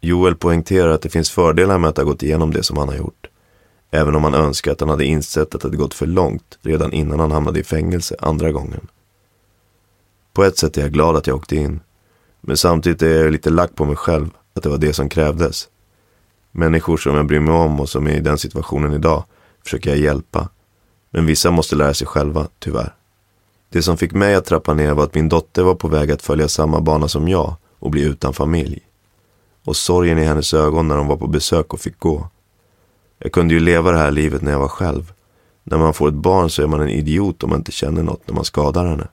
Joel poängterar att det finns fördelar med att ha gått igenom det som han har gjort. Även om han önskar att han hade insett att det gått för långt redan innan han hamnade i fängelse andra gången. På ett sätt är jag glad att jag åkte in. Men samtidigt är jag lite lack på mig själv att det var det som krävdes. Människor som jag bryr mig om och som är i den situationen idag försöker jag hjälpa. Men vissa måste lära sig själva, tyvärr. Det som fick mig att trappa ner var att min dotter var på väg att följa samma bana som jag och bli utan familj. Och sorgen i hennes ögon när hon var på besök och fick gå. Jag kunde ju leva det här livet när jag var själv. När man får ett barn så är man en idiot om man inte känner något när man skadar henne.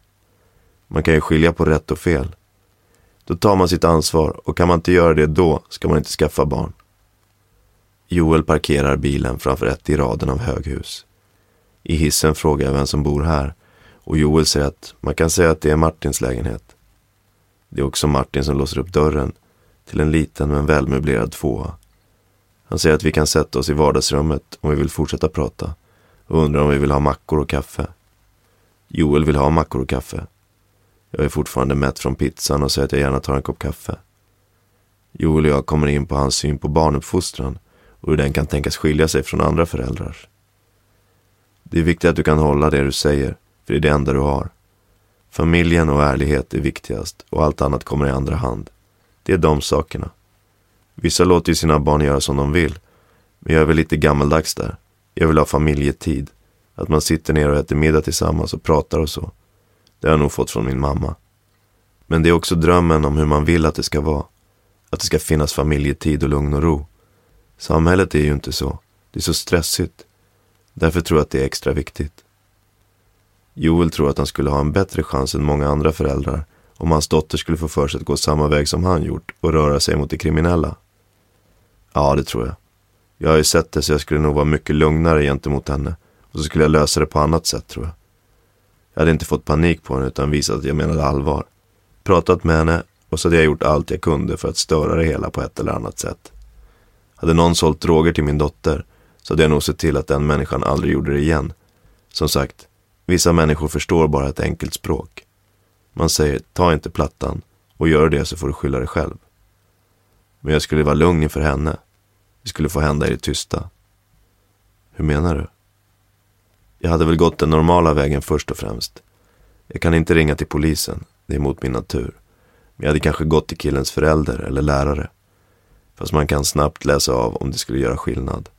Man kan ju skilja på rätt och fel. Då tar man sitt ansvar och kan man inte göra det då ska man inte skaffa barn. Joel parkerar bilen framför ett i raden av höghus. I hissen frågar jag vem som bor här och Joel säger att man kan säga att det är Martins lägenhet. Det är också Martin som låser upp dörren till en liten men välmöblerad tvåa. Han säger att vi kan sätta oss i vardagsrummet om vi vill fortsätta prata och undrar om vi vill ha mackor och kaffe. Joel vill ha mackor och kaffe. Jag är fortfarande mätt från pizzan och säger att jag gärna tar en kopp kaffe. Joel och jag kommer in på hans syn på barnuppfostran och hur den kan tänkas skilja sig från andra föräldrars. Det är viktigt att du kan hålla det du säger, för det är det enda du har. Familjen och ärlighet är viktigast och allt annat kommer i andra hand. Det är de sakerna. Vissa låter ju sina barn göra som de vill, men jag är väl lite gammaldags där. Jag vill ha familjetid. Att man sitter ner och äter middag tillsammans och pratar och så. Det har jag nog fått från min mamma. Men det är också drömmen om hur man vill att det ska vara. Att det ska finnas familjetid och lugn och ro. Samhället är ju inte så. Det är så stressigt. Därför tror jag att det är extra viktigt. Joel tror att han skulle ha en bättre chans än många andra föräldrar om hans dotter skulle få för sig att gå samma väg som han gjort och röra sig mot det kriminella. Ja, det tror jag. Jag har ju sett det så jag skulle nog vara mycket lugnare gentemot henne och så skulle jag lösa det på annat sätt tror jag. Jag hade inte fått panik på henne utan visat att jag menade allvar. Pratat med henne och så hade jag gjort allt jag kunde för att störa det hela på ett eller annat sätt. Hade någon sålt droger till min dotter så hade jag nog sett till att den människan aldrig gjorde det igen. Som sagt, vissa människor förstår bara ett enkelt språk. Man säger, ta inte plattan och gör det så får du skylla dig själv. Men jag skulle vara lugn inför henne. Det skulle få hända i det tysta. Hur menar du? Jag hade väl gått den normala vägen först och främst. Jag kan inte ringa till polisen, det är mot min natur. Men jag hade kanske gått till killens förälder eller lärare. Fast man kan snabbt läsa av om det skulle göra skillnad.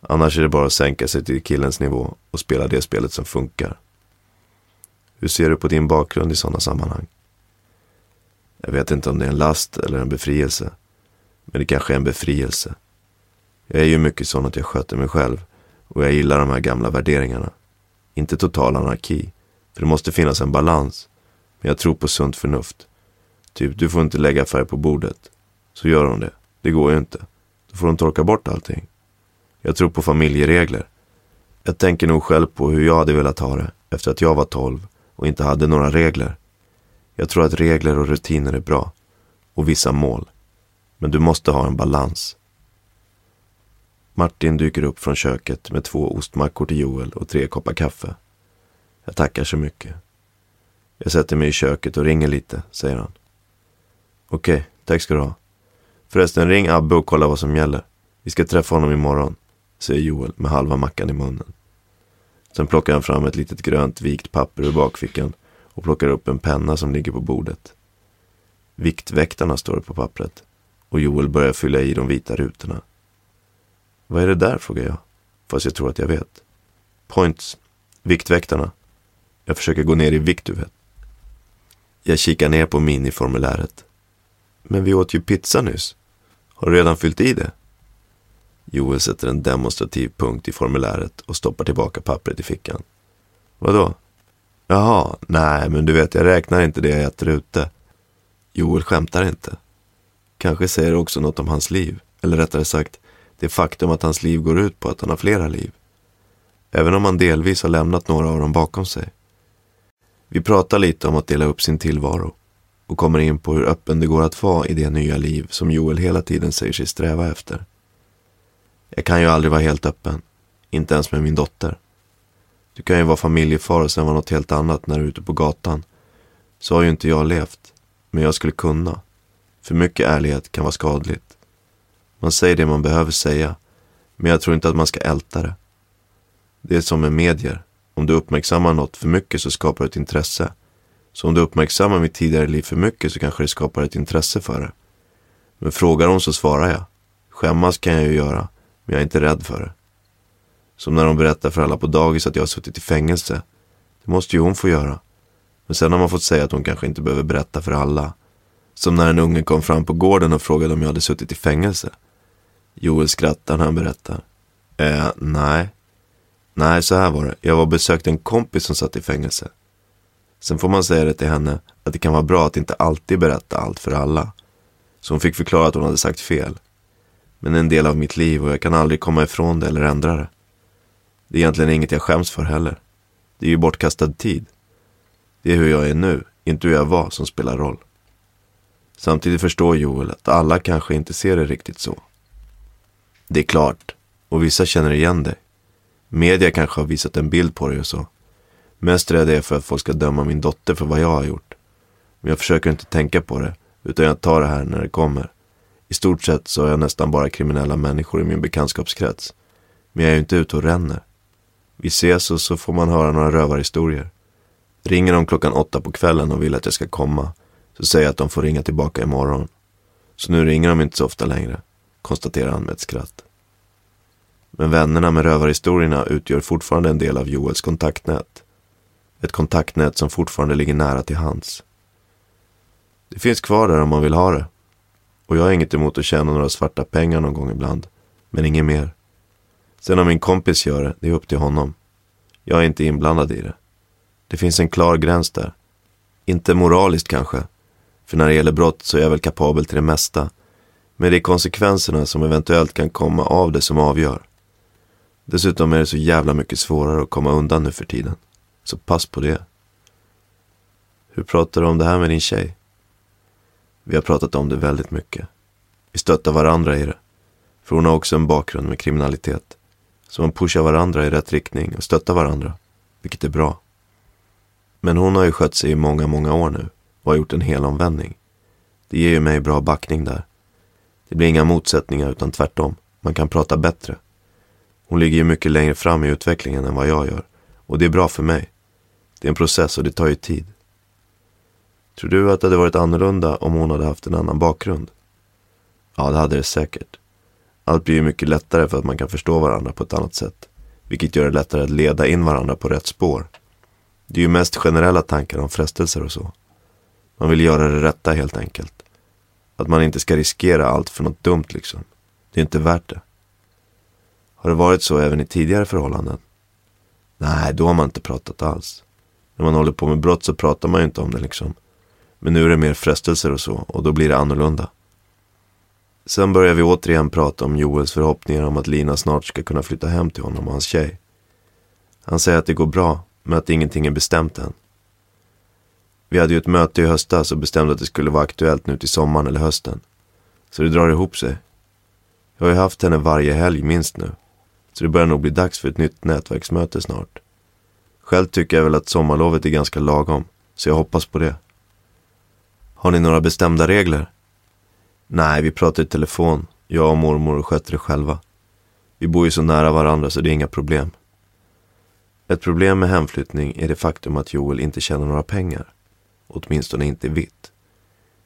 Annars är det bara att sänka sig till killens nivå och spela det spelet som funkar. Hur ser du på din bakgrund i sådana sammanhang? Jag vet inte om det är en last eller en befrielse. Men det kanske är en befrielse. Jag är ju mycket sån att jag sköter mig själv och jag gillar de här gamla värderingarna. Inte total anarki, för det måste finnas en balans. Men jag tror på sunt förnuft. Typ, du får inte lägga färg på bordet. Så gör hon det. Det går ju inte. Då får hon torka bort allting. Jag tror på familjeregler. Jag tänker nog själv på hur jag hade velat ha det efter att jag var tolv och inte hade några regler. Jag tror att regler och rutiner är bra. Och vissa mål. Men du måste ha en balans. Martin dyker upp från köket med två ostmackor till Joel och tre koppar kaffe. Jag tackar så mycket. Jag sätter mig i köket och ringer lite, säger han. Okej, tack ska du ha. Förresten, ring Abbe och kolla vad som gäller. Vi ska träffa honom imorgon, säger Joel med halva mackan i munnen. Sen plockar han fram ett litet grönt vikt papper ur bakfickan och plockar upp en penna som ligger på bordet. Viktväktarna står det på pappret och Joel börjar fylla i de vita rutorna. Vad är det där? frågar jag, fast jag tror att jag vet. Points, Viktväktarna. Jag försöker gå ner i vikt, du vet. Jag kikar ner på miniformuläret. Men vi åt ju pizza nyss. Har du redan fyllt i det? Joel sätter en demonstrativ punkt i formuläret och stoppar tillbaka pappret i fickan. Vadå? Jaha, nej, men du vet, jag räknar inte det jag äter ute. Joel skämtar inte. Kanske säger det också något om hans liv. Eller rättare sagt, det faktum att hans liv går ut på att han har flera liv. Även om han delvis har lämnat några av dem bakom sig. Vi pratar lite om att dela upp sin tillvaro och kommer in på hur öppen det går att vara i det nya liv som Joel hela tiden säger sig sträva efter. Jag kan ju aldrig vara helt öppen, inte ens med min dotter. Du kan ju vara familjefar och sen vara något helt annat när du är ute på gatan. Så har ju inte jag levt, men jag skulle kunna. För mycket ärlighet kan vara skadligt. Man säger det man behöver säga, men jag tror inte att man ska älta det. Det är som med medier. Om du uppmärksammar något för mycket så skapar det ett intresse. Så om du uppmärksammar mitt tidigare liv för mycket så kanske det skapar ett intresse för det. Men frågar hon så svarar jag. Skämmas kan jag ju göra, men jag är inte rädd för det. Som när hon berättar för alla på dagis att jag har suttit i fängelse. Det måste ju hon få göra. Men sen har man fått säga att hon kanske inte behöver berätta för alla. Som när en unge kom fram på gården och frågade om jag hade suttit i fängelse. Joel skrattar när han berättar. Eh, nej. Nej, så här var det. Jag var och besökte en kompis som satt i fängelse. Sen får man säga det till henne att det kan vara bra att inte alltid berätta allt för alla. Så hon fick förklara att hon hade sagt fel. Men en del av mitt liv och jag kan aldrig komma ifrån det eller ändra det. Det är egentligen inget jag skäms för heller. Det är ju bortkastad tid. Det är hur jag är nu, inte hur jag var, som spelar roll. Samtidigt förstår Joel att alla kanske inte ser det riktigt så. Det är klart, och vissa känner igen dig. Media kanske har visat en bild på dig och så. Mest rädd är jag för att folk ska döma min dotter för vad jag har gjort. Men jag försöker inte tänka på det, utan jag tar det här när det kommer. I stort sett så har jag nästan bara kriminella människor i min bekantskapskrets. Men jag är ju inte ute och ränner. Vi ses och så får man höra några rövarhistorier. Ringer de klockan åtta på kvällen och vill att jag ska komma, så säger jag att de får ringa tillbaka imorgon. Så nu ringer de inte så ofta längre, konstaterar han med ett skratt. Men vännerna med rövarhistorierna utgör fortfarande en del av Joels kontaktnät. Ett kontaktnät som fortfarande ligger nära till hands. Det finns kvar där om man vill ha det. Och jag har inget emot att tjäna några svarta pengar någon gång ibland. Men inget mer. Sen om min kompis gör det, det är upp till honom. Jag är inte inblandad i det. Det finns en klar gräns där. Inte moraliskt kanske. För när det gäller brott så är jag väl kapabel till det mesta. Men det är konsekvenserna som eventuellt kan komma av det som avgör. Dessutom är det så jävla mycket svårare att komma undan nu för tiden. Så pass på det. Hur pratar du om det här med din tjej? Vi har pratat om det väldigt mycket. Vi stöttar varandra i det. För hon har också en bakgrund med kriminalitet. Så man pushar varandra i rätt riktning och stöttar varandra. Vilket är bra. Men hon har ju skött sig i många, många år nu och har gjort en hel omvändning. Det ger ju mig bra backning där. Det blir inga motsättningar utan tvärtom. Man kan prata bättre. Hon ligger ju mycket längre fram i utvecklingen än vad jag gör. Och det är bra för mig. Det är en process och det tar ju tid. Tror du att det hade varit annorlunda om hon hade haft en annan bakgrund? Ja, det hade det säkert. Allt blir ju mycket lättare för att man kan förstå varandra på ett annat sätt. Vilket gör det lättare att leda in varandra på rätt spår. Det är ju mest generella tankar om frestelser och så. Man vill göra det rätta helt enkelt. Att man inte ska riskera allt för något dumt liksom. Det är inte värt det. Har det varit så även i tidigare förhållanden? Nej, då har man inte pratat alls. När man håller på med brott så pratar man ju inte om det liksom. Men nu är det mer frestelser och så och då blir det annorlunda. Sen börjar vi återigen prata om Joels förhoppningar om att Lina snart ska kunna flytta hem till honom och hans tjej. Han säger att det går bra, men att ingenting är bestämt än. Vi hade ju ett möte i höstas och bestämde att det skulle vara aktuellt nu till sommaren eller hösten. Så det drar ihop sig. Jag har ju haft henne varje helg minst nu. Så det börjar nog bli dags för ett nytt nätverksmöte snart. Själv tycker jag väl att sommarlovet är ganska lagom, så jag hoppas på det. Har ni några bestämda regler? Nej, vi pratar i telefon. Jag och mormor sköter det själva. Vi bor ju så nära varandra så det är inga problem. Ett problem med hemflyttning är det faktum att Joel inte tjänar några pengar. Åtminstone inte vitt.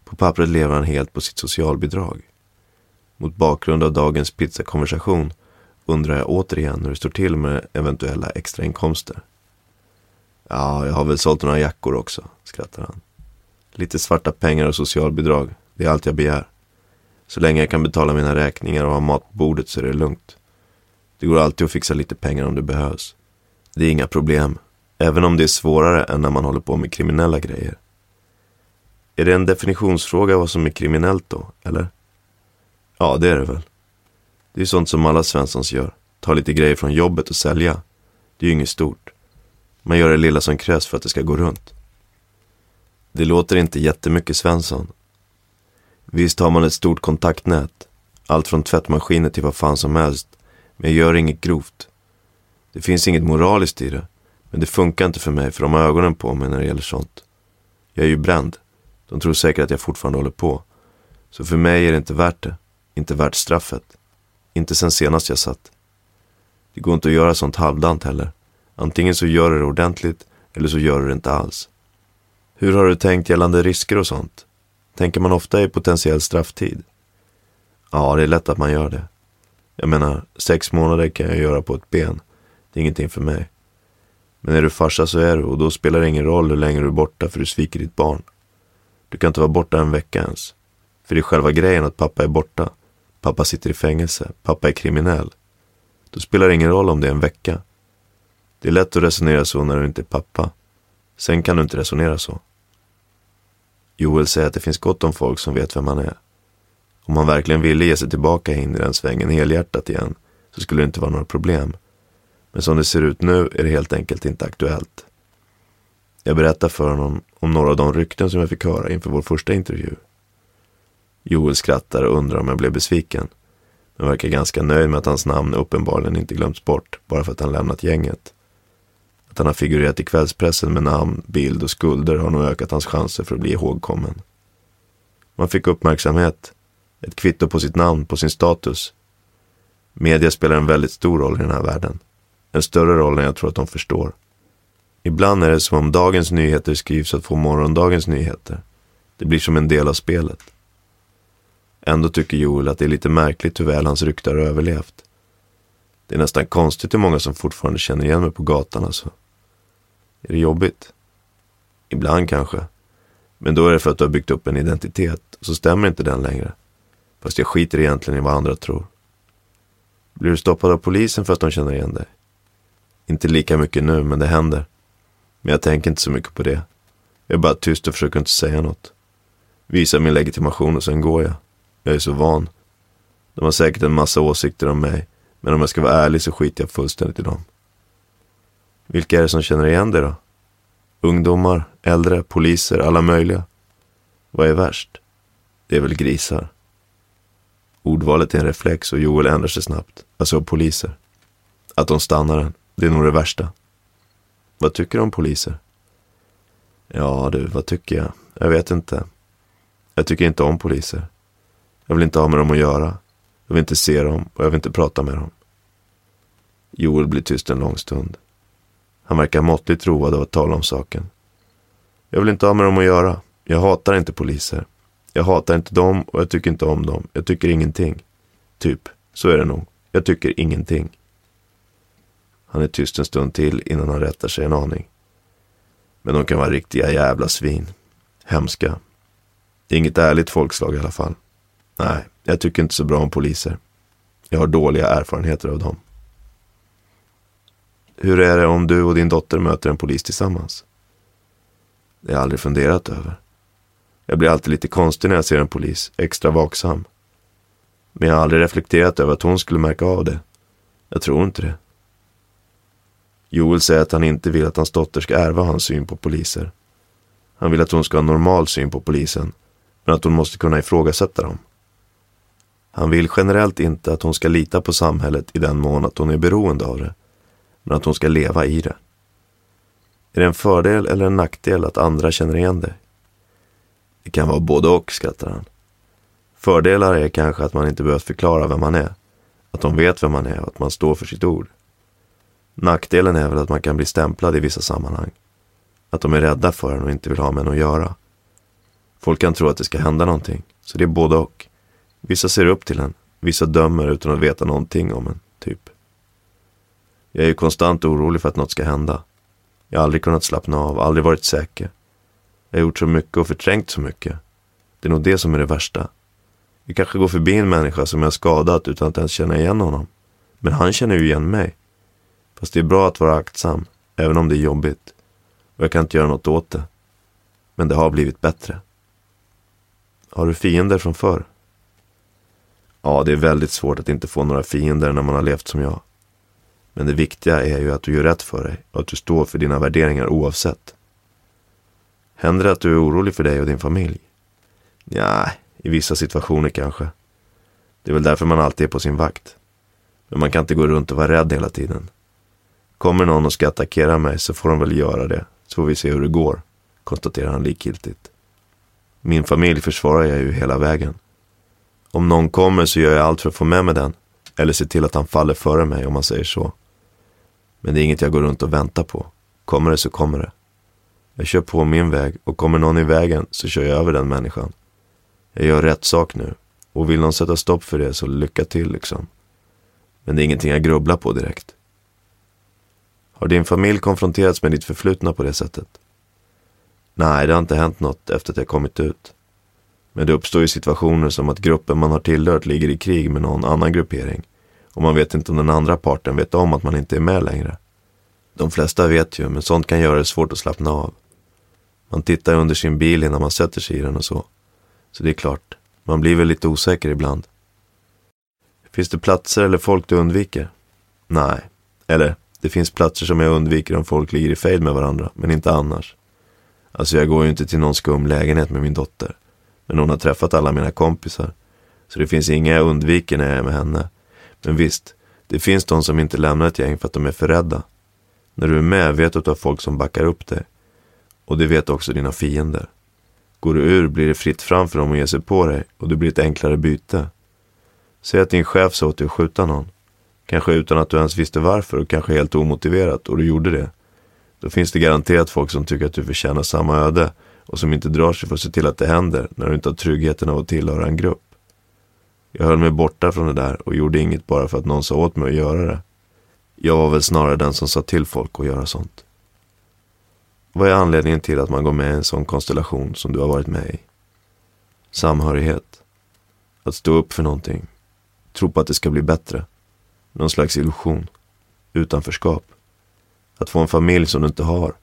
På pappret lever han helt på sitt socialbidrag. Mot bakgrund av dagens pizzakonversation undrar jag återigen hur det står till med eventuella extrainkomster. Ja, jag har väl sålt några jackor också, skrattar han. Lite svarta pengar och socialbidrag, det är allt jag begär. Så länge jag kan betala mina räkningar och ha mat på bordet så är det lugnt. Det går alltid att fixa lite pengar om det behövs. Det är inga problem, även om det är svårare än när man håller på med kriminella grejer. Är det en definitionsfråga vad som är kriminellt då, eller? Ja, det är det väl. Det är sånt som alla Svenssons gör. Ta lite grejer från jobbet och sälja. Det är ju inget stort. Man gör det lilla som krävs för att det ska gå runt. Det låter inte jättemycket Svensson. Visst har man ett stort kontaktnät. Allt från tvättmaskiner till vad fan som helst. Men jag gör inget grovt. Det finns inget moraliskt i det. Men det funkar inte för mig för de har ögonen på mig när det gäller sånt. Jag är ju bränd. De tror säkert att jag fortfarande håller på. Så för mig är det inte värt det. Inte värt straffet. Inte sen senast jag satt. Det går inte att göra sånt halvdant heller. Antingen så gör du det ordentligt eller så gör du det inte alls. Hur har du tänkt gällande risker och sånt? Tänker man ofta i potentiell strafftid? Ja, det är lätt att man gör det. Jag menar, sex månader kan jag göra på ett ben. Det är ingenting för mig. Men är du farsa så är du och då spelar det ingen roll hur länge du är borta för du sviker ditt barn. Du kan inte vara borta en vecka ens. För det är själva grejen att pappa är borta. Pappa sitter i fängelse. Pappa är kriminell. Då spelar det ingen roll om det är en vecka. Det är lätt att resonera så när du inte är pappa. Sen kan du inte resonera så. Joel säger att det finns gott om folk som vet vem han är. Om han verkligen ville ge sig tillbaka in i den svängen helhjärtat igen så skulle det inte vara några problem. Men som det ser ut nu är det helt enkelt inte aktuellt. Jag berättar för honom om några av de rykten som jag fick höra inför vår första intervju. Joel skrattar och undrar om jag blev besviken. Men verkar ganska nöjd med att hans namn uppenbarligen inte glömts bort bara för att han lämnat gänget. Att han har figurerat i kvällspressen med namn, bild och skulder har nog ökat hans chanser för att bli ihågkommen. Man fick uppmärksamhet, ett kvitto på sitt namn, på sin status. Media spelar en väldigt stor roll i den här världen. En större roll än jag tror att de förstår. Ibland är det som om dagens nyheter skrivs för att få morgondagens nyheter. Det blir som en del av spelet. Ändå tycker Joel att det är lite märkligt hur väl hans rykte har överlevt. Det är nästan konstigt hur många som fortfarande känner igen mig på gatan alltså. Är det jobbigt? Ibland kanske. Men då är det för att du har byggt upp en identitet och så stämmer inte den längre. Fast jag skiter egentligen i vad andra tror. Blir du stoppad av polisen för att de känner igen dig? Inte lika mycket nu, men det händer. Men jag tänker inte så mycket på det. Jag är bara tyst och försöker inte säga något. Visar min legitimation och sen går jag. Jag är så van. De har säkert en massa åsikter om mig, men om jag ska vara ärlig så skiter jag fullständigt i dem. Vilka är det som känner igen dig då? Ungdomar, äldre, poliser, alla möjliga. Vad är värst? Det är väl grisar. Ordvalet är en reflex och Joel ändrar sig snabbt. Alltså poliser. Att de stannar en, det är nog det värsta. Vad tycker du om poliser? Ja du, vad tycker jag? Jag vet inte. Jag tycker inte om poliser. Jag vill inte ha med dem att göra. Jag vill inte se dem och jag vill inte prata med dem. Joel blir tyst en lång stund. Han verkar måttligt road av att tala om saken. Jag vill inte ha med dem att göra. Jag hatar inte poliser. Jag hatar inte dem och jag tycker inte om dem. Jag tycker ingenting. Typ, så är det nog. Jag tycker ingenting. Han är tyst en stund till innan han rättar sig en aning. Men de kan vara riktiga jävla svin. Hemska. Det är inget ärligt folkslag i alla fall. Nej, jag tycker inte så bra om poliser. Jag har dåliga erfarenheter av dem. Hur är det om du och din dotter möter en polis tillsammans? Det har jag aldrig funderat över. Jag blir alltid lite konstig när jag ser en polis, extra vaksam. Men jag har aldrig reflekterat över att hon skulle märka av det. Jag tror inte det. Joel säger att han inte vill att hans dotter ska ärva hans syn på poliser. Han vill att hon ska ha en normal syn på polisen, men att hon måste kunna ifrågasätta dem. Han vill generellt inte att hon ska lita på samhället i den mån att hon är beroende av det, men att hon ska leva i det. Är det en fördel eller en nackdel att andra känner igen dig? Det kan vara både och, skrattar han. Fördelar är kanske att man inte behöver förklara vem man är, att de vet vem man är och att man står för sitt ord. Nackdelen är väl att man kan bli stämplad i vissa sammanhang. Att de är rädda för en och inte vill ha med en att göra. Folk kan tro att det ska hända någonting, så det är både och. Vissa ser upp till en, vissa dömer utan att veta någonting om en, typ. Jag är ju konstant orolig för att något ska hända. Jag har aldrig kunnat slappna av, aldrig varit säker. Jag har gjort så mycket och förträngt så mycket. Det är nog det som är det värsta. Vi kanske går förbi en människa som jag skadat utan att ens känna igen honom. Men han känner ju igen mig. Fast det är bra att vara aktsam, även om det är jobbigt. Och jag kan inte göra något åt det. Men det har blivit bättre. Har du fiender från förr? Ja, det är väldigt svårt att inte få några fiender när man har levt som jag. Men det viktiga är ju att du gör rätt för dig och att du står för dina värderingar oavsett. Händer det att du är orolig för dig och din familj? Ja, i vissa situationer kanske. Det är väl därför man alltid är på sin vakt. Men man kan inte gå runt och vara rädd hela tiden. Kommer någon och ska attackera mig så får de väl göra det, så får vi se hur det går, konstaterar han likgiltigt. Min familj försvarar jag ju hela vägen. Om någon kommer så gör jag allt för att få med mig den, eller se till att han faller före mig om man säger så. Men det är inget jag går runt och väntar på. Kommer det så kommer det. Jag kör på min väg och kommer någon i vägen så kör jag över den människan. Jag gör rätt sak nu och vill någon sätta stopp för det så lycka till liksom. Men det är ingenting jag grubblar på direkt. Har din familj konfronterats med ditt förflutna på det sättet? Nej, det har inte hänt något efter att jag kommit ut. Men det uppstår ju situationer som att gruppen man har tillhört ligger i krig med någon annan gruppering och man vet inte om den andra parten vet om att man inte är med längre. De flesta vet ju, men sånt kan göra det svårt att slappna av. Man tittar under sin bil innan man sätter sig i den och så. Så det är klart, man blir väl lite osäker ibland. Finns det platser eller folk du undviker? Nej. Eller, det finns platser som jag undviker om folk ligger i fejd med varandra, men inte annars. Alltså jag går ju inte till någon skum lägenhet med min dotter. Men hon har träffat alla mina kompisar. Så det finns inga jag undviker när jag är med henne. Men visst, det finns de som inte lämnar ett gäng för att de är för rädda. När du är med vet du att du har folk som backar upp dig. Och det vet också dina fiender. Går du ur blir det fritt fram för dem att ge sig på dig och du blir ett enklare byte. Säg att din chef sa åt dig att skjuta någon. Kanske utan att du ens visste varför och kanske helt omotiverat och du gjorde det. Då finns det garanterat folk som tycker att du förtjänar samma öde och som inte drar sig för att se till att det händer när du inte har tryggheten av att tillhöra en grupp. Jag höll mig borta från det där och gjorde inget bara för att någon sa åt mig att göra det. Jag var väl snarare den som sa till folk att göra sånt. Vad är anledningen till att man går med i en sån konstellation som du har varit med i? Samhörighet. Att stå upp för någonting. Tro på att det ska bli bättre. Någon slags illusion. Utanförskap. Att få en familj som du inte har.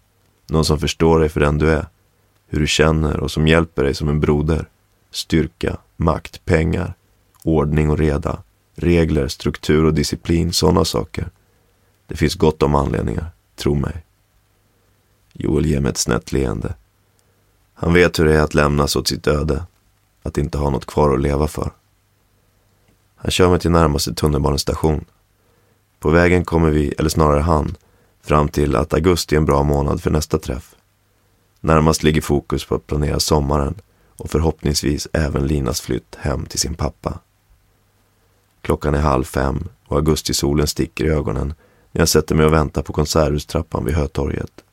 Någon som förstår dig för den du är. Hur du känner och som hjälper dig som en broder. Styrka, makt, pengar, ordning och reda. Regler, struktur och disciplin, sådana saker. Det finns gott om anledningar, tro mig. Joel ger mig ett snett leende. Han vet hur det är att lämnas åt sitt öde. Att inte ha något kvar att leva för. Han kör mig till närmaste tunnelbanestation. På vägen kommer vi, eller snarare han, fram till att augusti är en bra månad för nästa träff. Närmast ligger fokus på att planera sommaren och förhoppningsvis även Linas flytt hem till sin pappa. Klockan är halv fem och augustisolen sticker i ögonen när jag sätter mig och väntar på konserthustrappan vid Hötorget.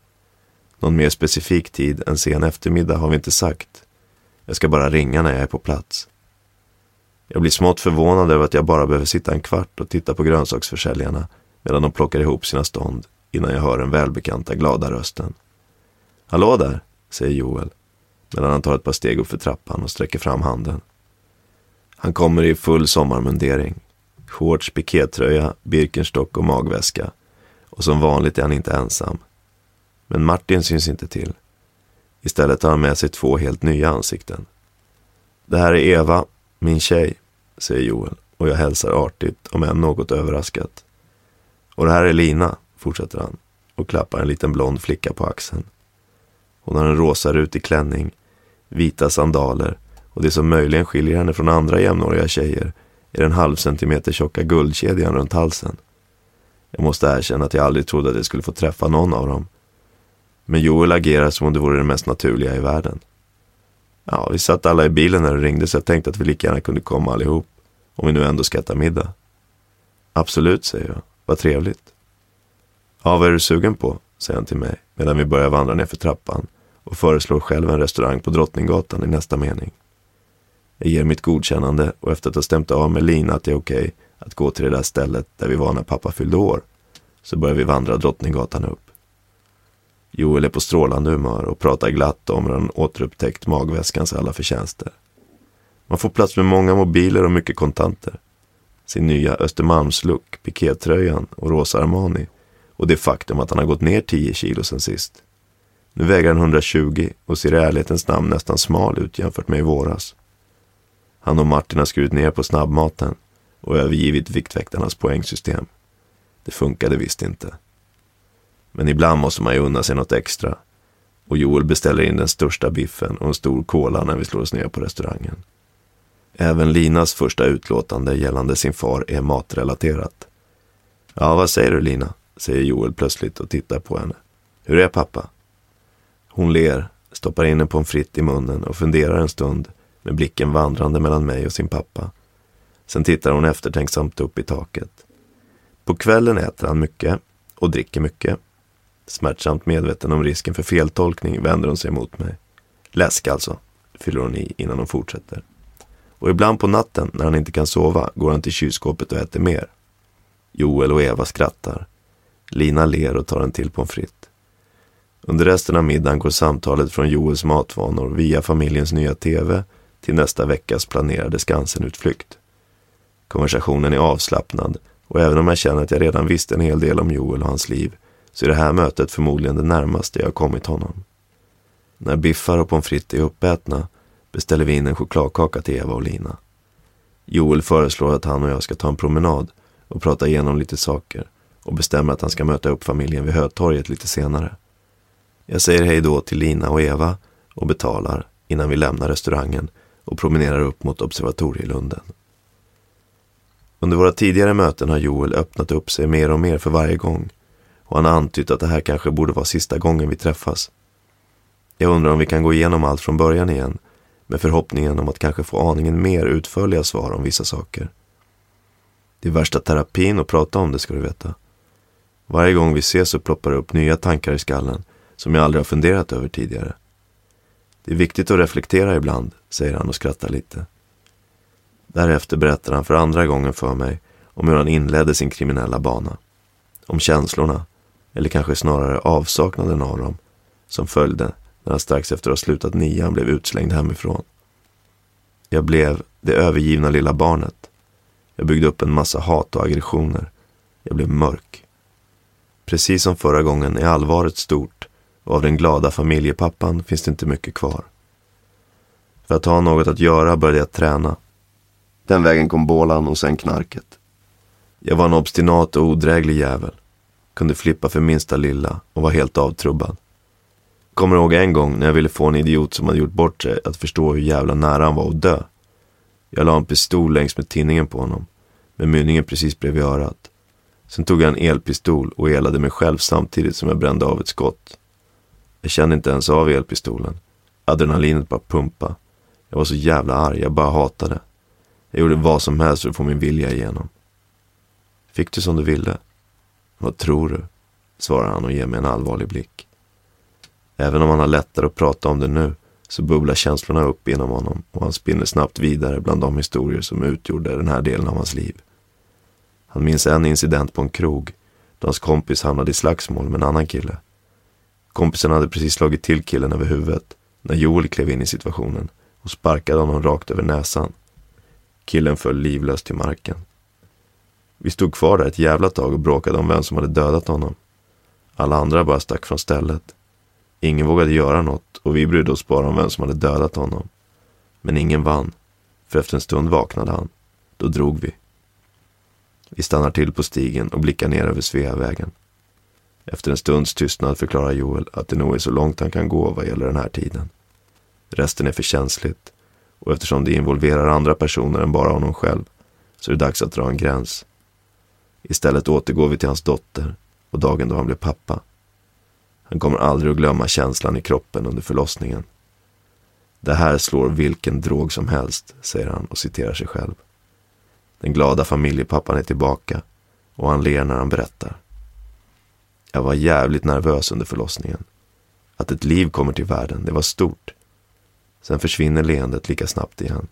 Någon mer specifik tid än sen eftermiddag har vi inte sagt. Jag ska bara ringa när jag är på plats. Jag blir smått förvånad över att jag bara behöver sitta en kvart och titta på grönsaksförsäljarna medan de plockar ihop sina stånd innan jag hör den välbekanta glada rösten. Hallå där, säger Joel medan han tar ett par steg upp för trappan och sträcker fram handen. Han kommer i full sommarmundering. Shorts, pikétröja, Birkenstock och magväska. Och som vanligt är han inte ensam. Men Martin syns inte till. Istället har han med sig två helt nya ansikten. Det här är Eva, min tjej, säger Joel och jag hälsar artigt om än något överraskat. Och det här är Lina, fortsätter han och klappar en liten blond flicka på axeln. Hon har en rosa rutig klänning, vita sandaler och det som möjligen skiljer henne från andra jämnåriga tjejer är den halv centimeter tjocka guldkedjan runt halsen. Jag måste erkänna att jag aldrig trodde att jag skulle få träffa någon av dem. Men Joel agerar som om det vore det mest naturliga i världen. Ja, vi satt alla i bilen när det ringde så jag tänkte att vi lika gärna kunde komma allihop. Om vi nu ändå ska äta middag. Absolut, säger jag. Vad trevligt. Ja, vad är du sugen på? säger han till mig medan vi börjar vandra ner för trappan och föreslår själv en restaurang på Drottninggatan i nästa mening. Jag ger mitt godkännande och efter att ha stämt av med Lina att det är okej okay att gå till det där stället där vi var när pappa fyllde år så börjar vi vandra Drottninggatan upp. Joel är på strålande humör och pratar glatt om hur han återupptäckt magväskans alla förtjänster. Man får plats med många mobiler och mycket kontanter. Sin nya Östermalmslook, pikétröjan och rosa Armani och det faktum att han har gått ner 10 kilo sen sist. Nu väger han 120 och ser i ärlighetens namn nästan smal ut jämfört med i våras. Han och Martin har skurit ner på snabbmaten och övergivit Viktväktarnas poängsystem. Det funkade visst inte. Men ibland måste man ju unna sig något extra. Och Joel beställer in den största biffen och en stor cola när vi slår oss ner på restaurangen. Även Linas första utlåtande gällande sin far är matrelaterat. Ja, vad säger du Lina? säger Joel plötsligt och tittar på henne. Hur är pappa? Hon ler, stoppar in en pommes frites i munnen och funderar en stund med blicken vandrande mellan mig och sin pappa. Sen tittar hon eftertänksamt upp i taket. På kvällen äter han mycket och dricker mycket. Smärtsamt medveten om risken för feltolkning vänder hon sig mot mig. Läsk alltså, fyller hon i innan hon fortsätter. Och ibland på natten när han inte kan sova går han till kylskåpet och äter mer. Joel och Eva skrattar. Lina ler och tar en till pommes frites. Under resten av middagen går samtalet från Joels matvanor via familjens nya TV till nästa veckas planerade Skansen-utflykt. Konversationen är avslappnad och även om jag känner att jag redan visste en hel del om Joel och hans liv så är det här mötet förmodligen det närmaste jag har kommit honom. När biffar och pommes frites är uppätna beställer vi in en chokladkaka till Eva och Lina. Joel föreslår att han och jag ska ta en promenad och prata igenom lite saker och bestämmer att han ska möta upp familjen vid Hötorget lite senare. Jag säger hej då till Lina och Eva och betalar innan vi lämnar restaurangen och promenerar upp mot Observatorielunden. Under våra tidigare möten har Joel öppnat upp sig mer och mer för varje gång och han har antytt att det här kanske borde vara sista gången vi träffas. Jag undrar om vi kan gå igenom allt från början igen med förhoppningen om att kanske få aningen mer utförliga svar om vissa saker. Det är värsta terapin att prata om det ska du veta. Varje gång vi ses så ploppar det upp nya tankar i skallen som jag aldrig har funderat över tidigare. Det är viktigt att reflektera ibland, säger han och skrattar lite. Därefter berättar han för andra gången för mig om hur han inledde sin kriminella bana. Om känslorna, eller kanske snarare avsaknaden av dem, som följde när han strax efter att ha slutat nian blev utslängd hemifrån. Jag blev det övergivna lilla barnet. Jag byggde upp en massa hat och aggressioner. Jag blev mörk. Precis som förra gången är allvaret stort och av den glada familjepappan finns det inte mycket kvar. För att ha något att göra började jag träna. Den vägen kom bålan och sen knarket. Jag var en obstinat och odräglig jävel. Kunde flippa för minsta lilla och var helt avtrubbad. Kommer ihåg en gång när jag ville få en idiot som hade gjort bort sig att förstå hur jävla nära han var att dö. Jag la en pistol längs med tinningen på honom, med mynningen precis bredvid örat. Sen tog jag en elpistol och elade mig själv samtidigt som jag brände av ett skott. Jag kände inte ens av elpistolen. Adrenalinet bara pumpa. Jag var så jävla arg, jag bara hatade. Jag gjorde vad som helst för att få min vilja igenom. Fick du som du ville? Vad tror du? Svarar han och ger mig en allvarlig blick. Även om han har lättare att prata om det nu så bubblar känslorna upp inom honom och han spinner snabbt vidare bland de historier som utgjorde den här delen av hans liv. Han minns en incident på en krog då hans kompis hamnade i slagsmål med en annan kille. Kompisen hade precis slagit till killen över huvudet när Joel klev in i situationen och sparkade honom rakt över näsan. Killen föll livlös till marken. Vi stod kvar där ett jävla tag och bråkade om vem som hade dödat honom. Alla andra bara stack från stället. Ingen vågade göra något och vi brydde oss bara om vem som hade dödat honom. Men ingen vann, för efter en stund vaknade han. Då drog vi. Vi stannar till på stigen och blickar ner över Sveavägen. Efter en stunds tystnad förklarar Joel att det nog är så långt han kan gå vad gäller den här tiden. Resten är för känsligt och eftersom det involverar andra personer än bara honom själv så är det dags att dra en gräns. Istället återgår vi till hans dotter och dagen då han blev pappa. Han kommer aldrig att glömma känslan i kroppen under förlossningen. Det här slår vilken drog som helst, säger han och citerar sig själv. Den glada familjepappan är tillbaka och han ler när han berättar. Jag var jävligt nervös under förlossningen. Att ett liv kommer till världen, det var stort. Sen försvinner leendet lika snabbt igen.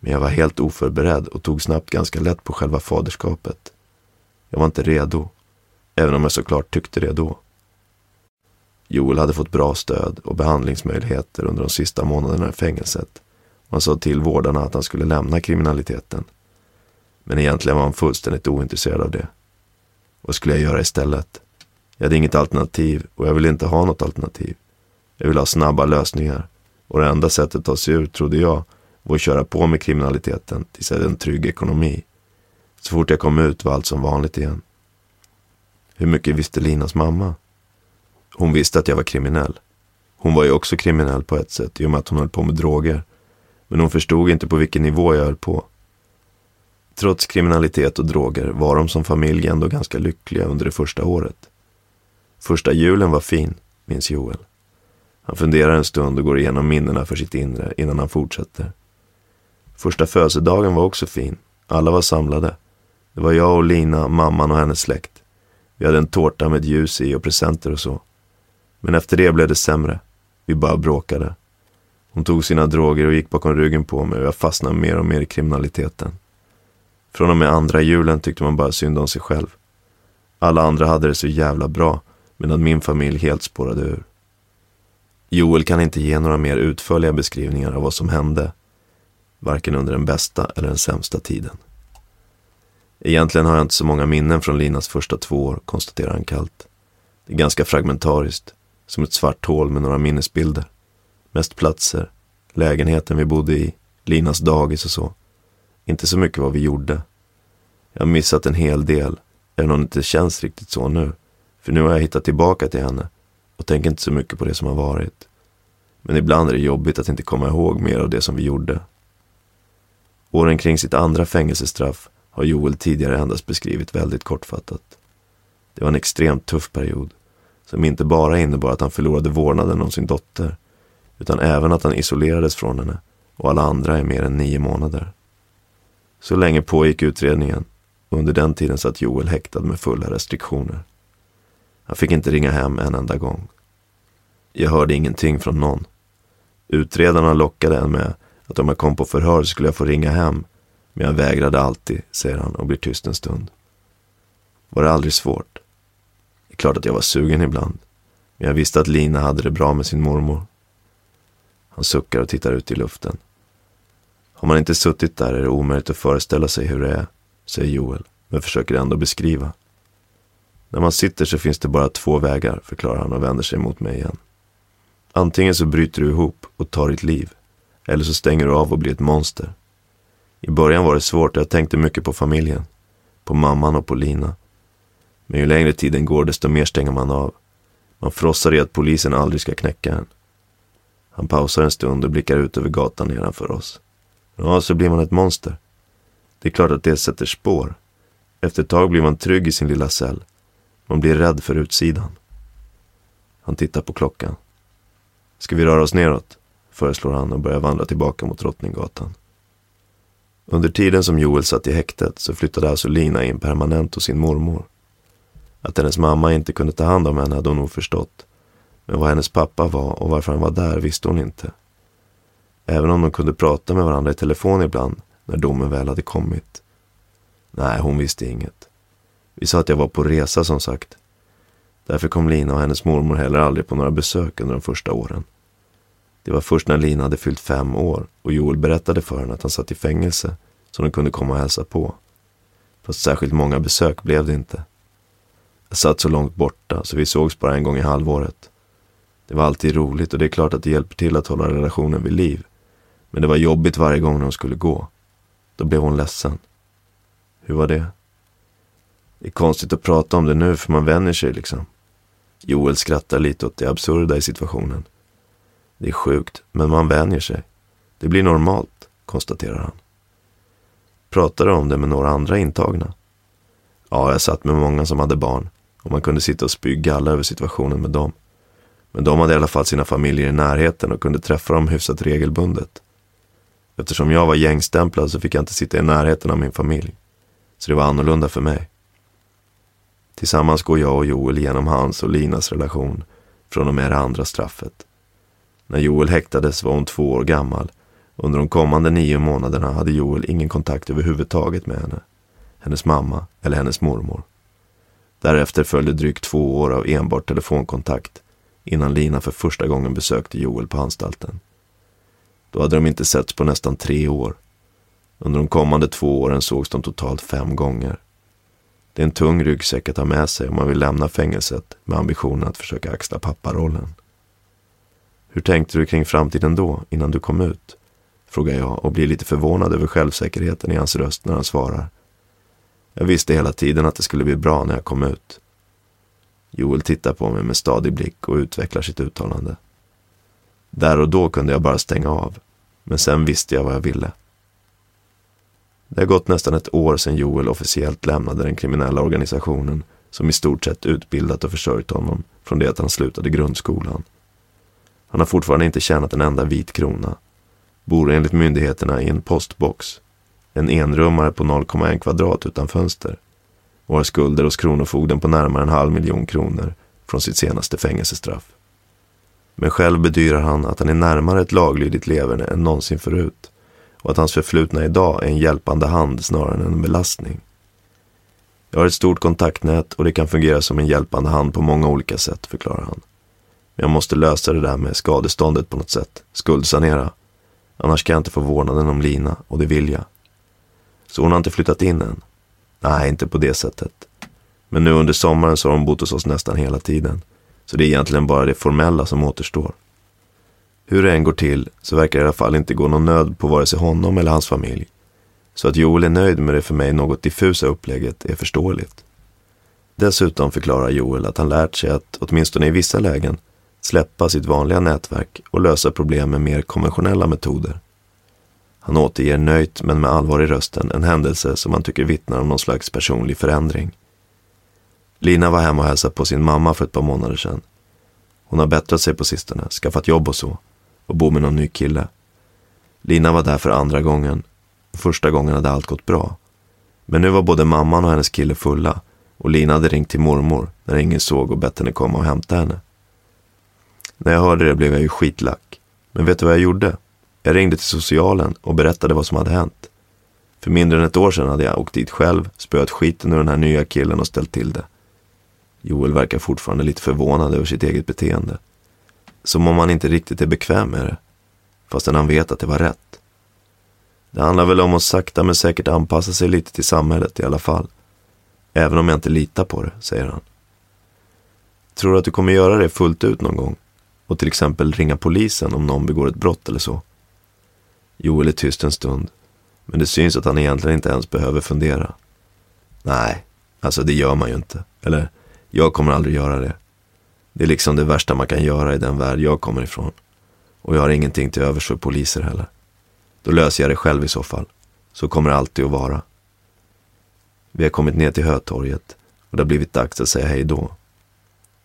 Men jag var helt oförberedd och tog snabbt ganska lätt på själva faderskapet. Jag var inte redo, även om jag såklart tyckte det då. Joel hade fått bra stöd och behandlingsmöjligheter under de sista månaderna i fängelset. Han sa till vårdarna att han skulle lämna kriminaliteten. Men egentligen var han fullständigt ointresserad av det. Vad skulle jag göra istället? Jag hade inget alternativ och jag ville inte ha något alternativ. Jag ville ha snabba lösningar. Och det enda sättet att ta sig ur, trodde jag, var att köra på med kriminaliteten tills jag hade en trygg ekonomi. Så fort jag kom ut var allt som vanligt igen. Hur mycket visste Linas mamma? Hon visste att jag var kriminell. Hon var ju också kriminell på ett sätt i och med att hon höll på med droger. Men hon förstod inte på vilken nivå jag höll på. Trots kriminalitet och droger var de som familj ändå ganska lyckliga under det första året. Första julen var fin, minns Joel. Han funderar en stund och går igenom minnena för sitt inre innan han fortsätter. Första födelsedagen var också fin. Alla var samlade. Det var jag och Lina, mamman och hennes släkt. Vi hade en tårta med ljus i och presenter och så. Men efter det blev det sämre. Vi bara bråkade. Hon tog sina droger och gick bakom ryggen på mig och jag fastnade mer och mer i kriminaliteten. Från och med andra julen tyckte man bara synd om sig själv. Alla andra hade det så jävla bra medan min familj helt spårade ur. Joel kan inte ge några mer utförliga beskrivningar av vad som hände, varken under den bästa eller den sämsta tiden. Egentligen har jag inte så många minnen från Linas första två år, konstaterar han kallt. Det är ganska fragmentariskt, som ett svart hål med några minnesbilder. Mest platser, lägenheten vi bodde i, Linas dagis och så. Inte så mycket vad vi gjorde. Jag har missat en hel del, även om det inte känns riktigt så nu. För nu har jag hittat tillbaka till henne och tänker inte så mycket på det som har varit. Men ibland är det jobbigt att inte komma ihåg mer av det som vi gjorde. Åren kring sitt andra fängelsestraff har Joel tidigare endast beskrivit väldigt kortfattat. Det var en extremt tuff period som inte bara innebar att han förlorade vårdnaden om sin dotter utan även att han isolerades från henne och alla andra i mer än nio månader. Så länge pågick utredningen och under den tiden satt Joel häktad med fulla restriktioner. Jag fick inte ringa hem en enda gång. Jag hörde ingenting från någon. Utredarna lockade en med att om jag kom på förhör skulle jag få ringa hem, men jag vägrade alltid, säger han och blir tyst en stund. Var det aldrig svårt? Det är klart att jag var sugen ibland, men jag visste att Lina hade det bra med sin mormor. Han suckar och tittar ut i luften. Har man inte suttit där är det omöjligt att föreställa sig hur det är, säger Joel, men försöker ändå beskriva. När man sitter så finns det bara två vägar, förklarar han och vänder sig mot mig igen. Antingen så bryter du ihop och tar ditt liv, eller så stänger du av och blir ett monster. I början var det svårt och jag tänkte mycket på familjen, på mamman och på Lina. Men ju längre tiden går desto mer stänger man av. Man frossar i att polisen aldrig ska knäcka en. Han pausar en stund och blickar ut över gatan nedanför oss. Ja, så blir man ett monster. Det är klart att det sätter spår. Efter ett tag blir man trygg i sin lilla cell. Hon blir rädd för utsidan. Han tittar på klockan. Ska vi röra oss neråt? föreslår han och börjar vandra tillbaka mot Drottninggatan. Under tiden som Joel satt i häktet så flyttade alltså Lina in permanent hos sin mormor. Att hennes mamma inte kunde ta hand om henne hade hon nog förstått. Men vad hennes pappa var och varför han var där visste hon inte. Även om de kunde prata med varandra i telefon ibland när domen väl hade kommit. Nej, hon visste inget. Vi sa att jag var på resa som sagt. Därför kom Lina och hennes mormor heller aldrig på några besök under de första åren. Det var först när Lina hade fyllt fem år och Joel berättade för henne att han satt i fängelse som de kunde komma och hälsa på. Fast särskilt många besök blev det inte. Jag satt så långt borta så vi sågs bara en gång i halvåret. Det var alltid roligt och det är klart att det hjälper till att hålla relationen vid liv. Men det var jobbigt varje gång när hon skulle gå. Då blev hon ledsen. Hur var det? Det är konstigt att prata om det nu för man vänjer sig liksom. Joel skrattar lite åt det absurda i situationen. Det är sjukt, men man vänjer sig. Det blir normalt, konstaterar han. Pratar du om det med några andra intagna? Ja, jag satt med många som hade barn och man kunde sitta och spy galla över situationen med dem. Men de hade i alla fall sina familjer i närheten och kunde träffa dem hyfsat regelbundet. Eftersom jag var gängstämplad så fick jag inte sitta i närheten av min familj. Så det var annorlunda för mig. Tillsammans går jag och Joel igenom hans och Linas relation från och med det andra straffet. När Joel häktades var hon två år gammal. Under de kommande nio månaderna hade Joel ingen kontakt överhuvudtaget med henne, hennes mamma eller hennes mormor. Därefter följde drygt två år av enbart telefonkontakt innan Lina för första gången besökte Joel på anstalten. Då hade de inte setts på nästan tre år. Under de kommande två åren sågs de totalt fem gånger. Det är en tung ryggsäck att ha med sig om man vill lämna fängelset med ambitionen att försöka axla papparollen. Hur tänkte du kring framtiden då, innan du kom ut? Frågar jag och blir lite förvånad över självsäkerheten i hans röst när han svarar. Jag visste hela tiden att det skulle bli bra när jag kom ut. Joel tittar på mig med stadig blick och utvecklar sitt uttalande. Där och då kunde jag bara stänga av, men sen visste jag vad jag ville. Det har gått nästan ett år sedan Joel officiellt lämnade den kriminella organisationen som i stort sett utbildat och försörjt honom från det att han slutade grundskolan. Han har fortfarande inte tjänat en enda vit krona. Bor enligt myndigheterna i en postbox. En enrummare på 0,1 kvadrat utan fönster. Och har skulder hos Kronofogden på närmare en halv miljon kronor från sitt senaste fängelsestraff. Men själv bedyrar han att han är närmare ett laglydigt leverne än någonsin förut och att hans förflutna idag är en hjälpande hand snarare än en belastning. Jag har ett stort kontaktnät och det kan fungera som en hjälpande hand på många olika sätt, förklarar han. Men jag måste lösa det där med skadeståndet på något sätt, skuldsanera. Annars kan jag inte få vårdnaden om Lina och det vill jag. Så hon har inte flyttat in än? Nej, inte på det sättet. Men nu under sommaren så har hon bott hos oss nästan hela tiden. Så det är egentligen bara det formella som återstår. Hur det än går till så verkar det i alla fall inte gå någon nöd på vare sig honom eller hans familj. Så att Joel är nöjd med det för mig något diffusa upplägget är förståeligt. Dessutom förklarar Joel att han lärt sig att, åtminstone i vissa lägen, släppa sitt vanliga nätverk och lösa problem med mer konventionella metoder. Han återger nöjt men med allvar i rösten en händelse som han tycker vittnar om någon slags personlig förändring. Lina var hemma och hälsade på sin mamma för ett par månader sedan. Hon har bättrat sig på sistone, skaffat jobb och så och bo med någon ny kille. Lina var där för andra gången. Första gången hade allt gått bra. Men nu var både mamman och hennes kille fulla och Lina hade ringt till mormor när ingen såg och bett henne komma och hämta henne. När jag hörde det blev jag ju skitlack. Men vet du vad jag gjorde? Jag ringde till socialen och berättade vad som hade hänt. För mindre än ett år sedan hade jag åkt dit själv, spöat skiten ur den här nya killen och ställt till det. Joel verkar fortfarande lite förvånad över sitt eget beteende. Som om han inte riktigt är bekväm med det. Fastän han vet att det var rätt. Det handlar väl om att sakta men säkert anpassa sig lite till samhället i alla fall. Även om jag inte litar på det, säger han. Tror du att du kommer göra det fullt ut någon gång? Och till exempel ringa polisen om någon begår ett brott eller så? Joel är tyst en stund. Men det syns att han egentligen inte ens behöver fundera. Nej, alltså det gör man ju inte. Eller, jag kommer aldrig göra det. Det är liksom det värsta man kan göra i den värld jag kommer ifrån. Och jag har ingenting till övers för poliser heller. Då löser jag det själv i så fall. Så kommer det alltid att vara. Vi har kommit ner till Hötorget och det har blivit dags att säga hej då.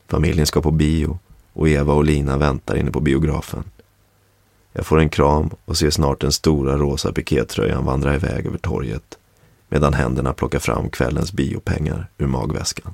Familjen ska på bio och Eva och Lina väntar inne på biografen. Jag får en kram och ser snart den stora rosa pikétröjan vandra iväg över torget medan händerna plockar fram kvällens biopengar ur magväskan.